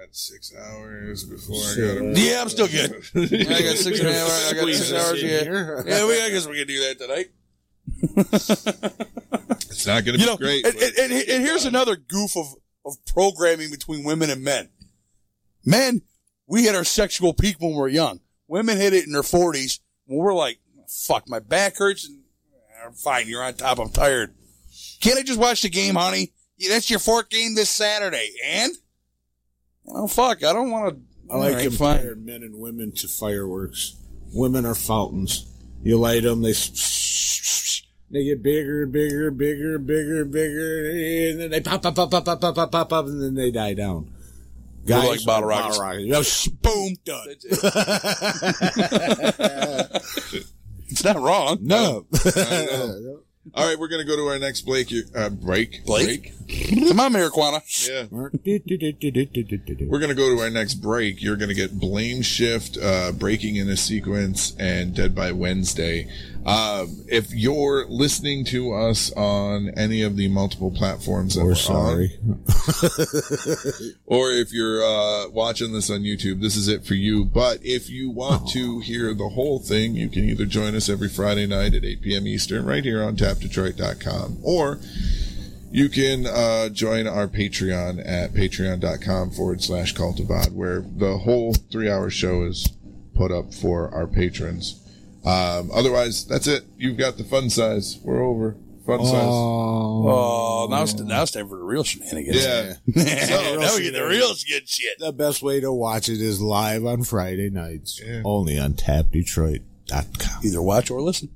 Got six hours before I go to Yeah, I'm still good. I got six and a half. I got six hours. Yeah, yeah. We, I guess we can do that tonight. It's not going to be know, great. and, but- and, and, and here's another goof of of programming between women and men. Men, we hit our sexual peak when we're young. Women hit it in their 40s when we're like, "Fuck, my back hurts." And, "Ah, fine, you're on top. I'm tired. Can't I just watch the game, honey? Yeah, that's your fourth game this Saturday. And? Oh, fuck. I don't want to. I like comparing men and women to fireworks. Women are fountains. You light them, they they get bigger and bigger bigger bigger bigger, and then they pop, pop, pop, pop, pop, pop, pop, pop, pop, and then they die down. They're like bottle rockets. You know, oh, boom, done. It's not wrong. No. All right, we're gonna go to our next Blake uh, break. Blake? Come on, marijuana. Yeah. We're going to go to our next break. You're going to get Blame Shift, uh, Breaking in a Sequence, and Dead by Wednesday. Um, if you're listening to us on any of the multiple platforms that We're we're sorry. on, or if you're uh, watching this on YouTube, this is it for you. But if you want to hear the whole thing, you can either join us every Friday night at 8 p.m. Eastern right here on tapdetroit.com, or you can uh, join our Patreon at patreon.com forward slash cultofodd, where the whole three hour show is put up for our patrons. Um, otherwise, that's it. You've got the fun size. We're over. Fun size. Oh, now it's, now it's time for the real shenanigans. Yeah. now we get the real good shit. The best way to watch it is live on Friday nights, only on tapdetroit.com. Either watch or listen.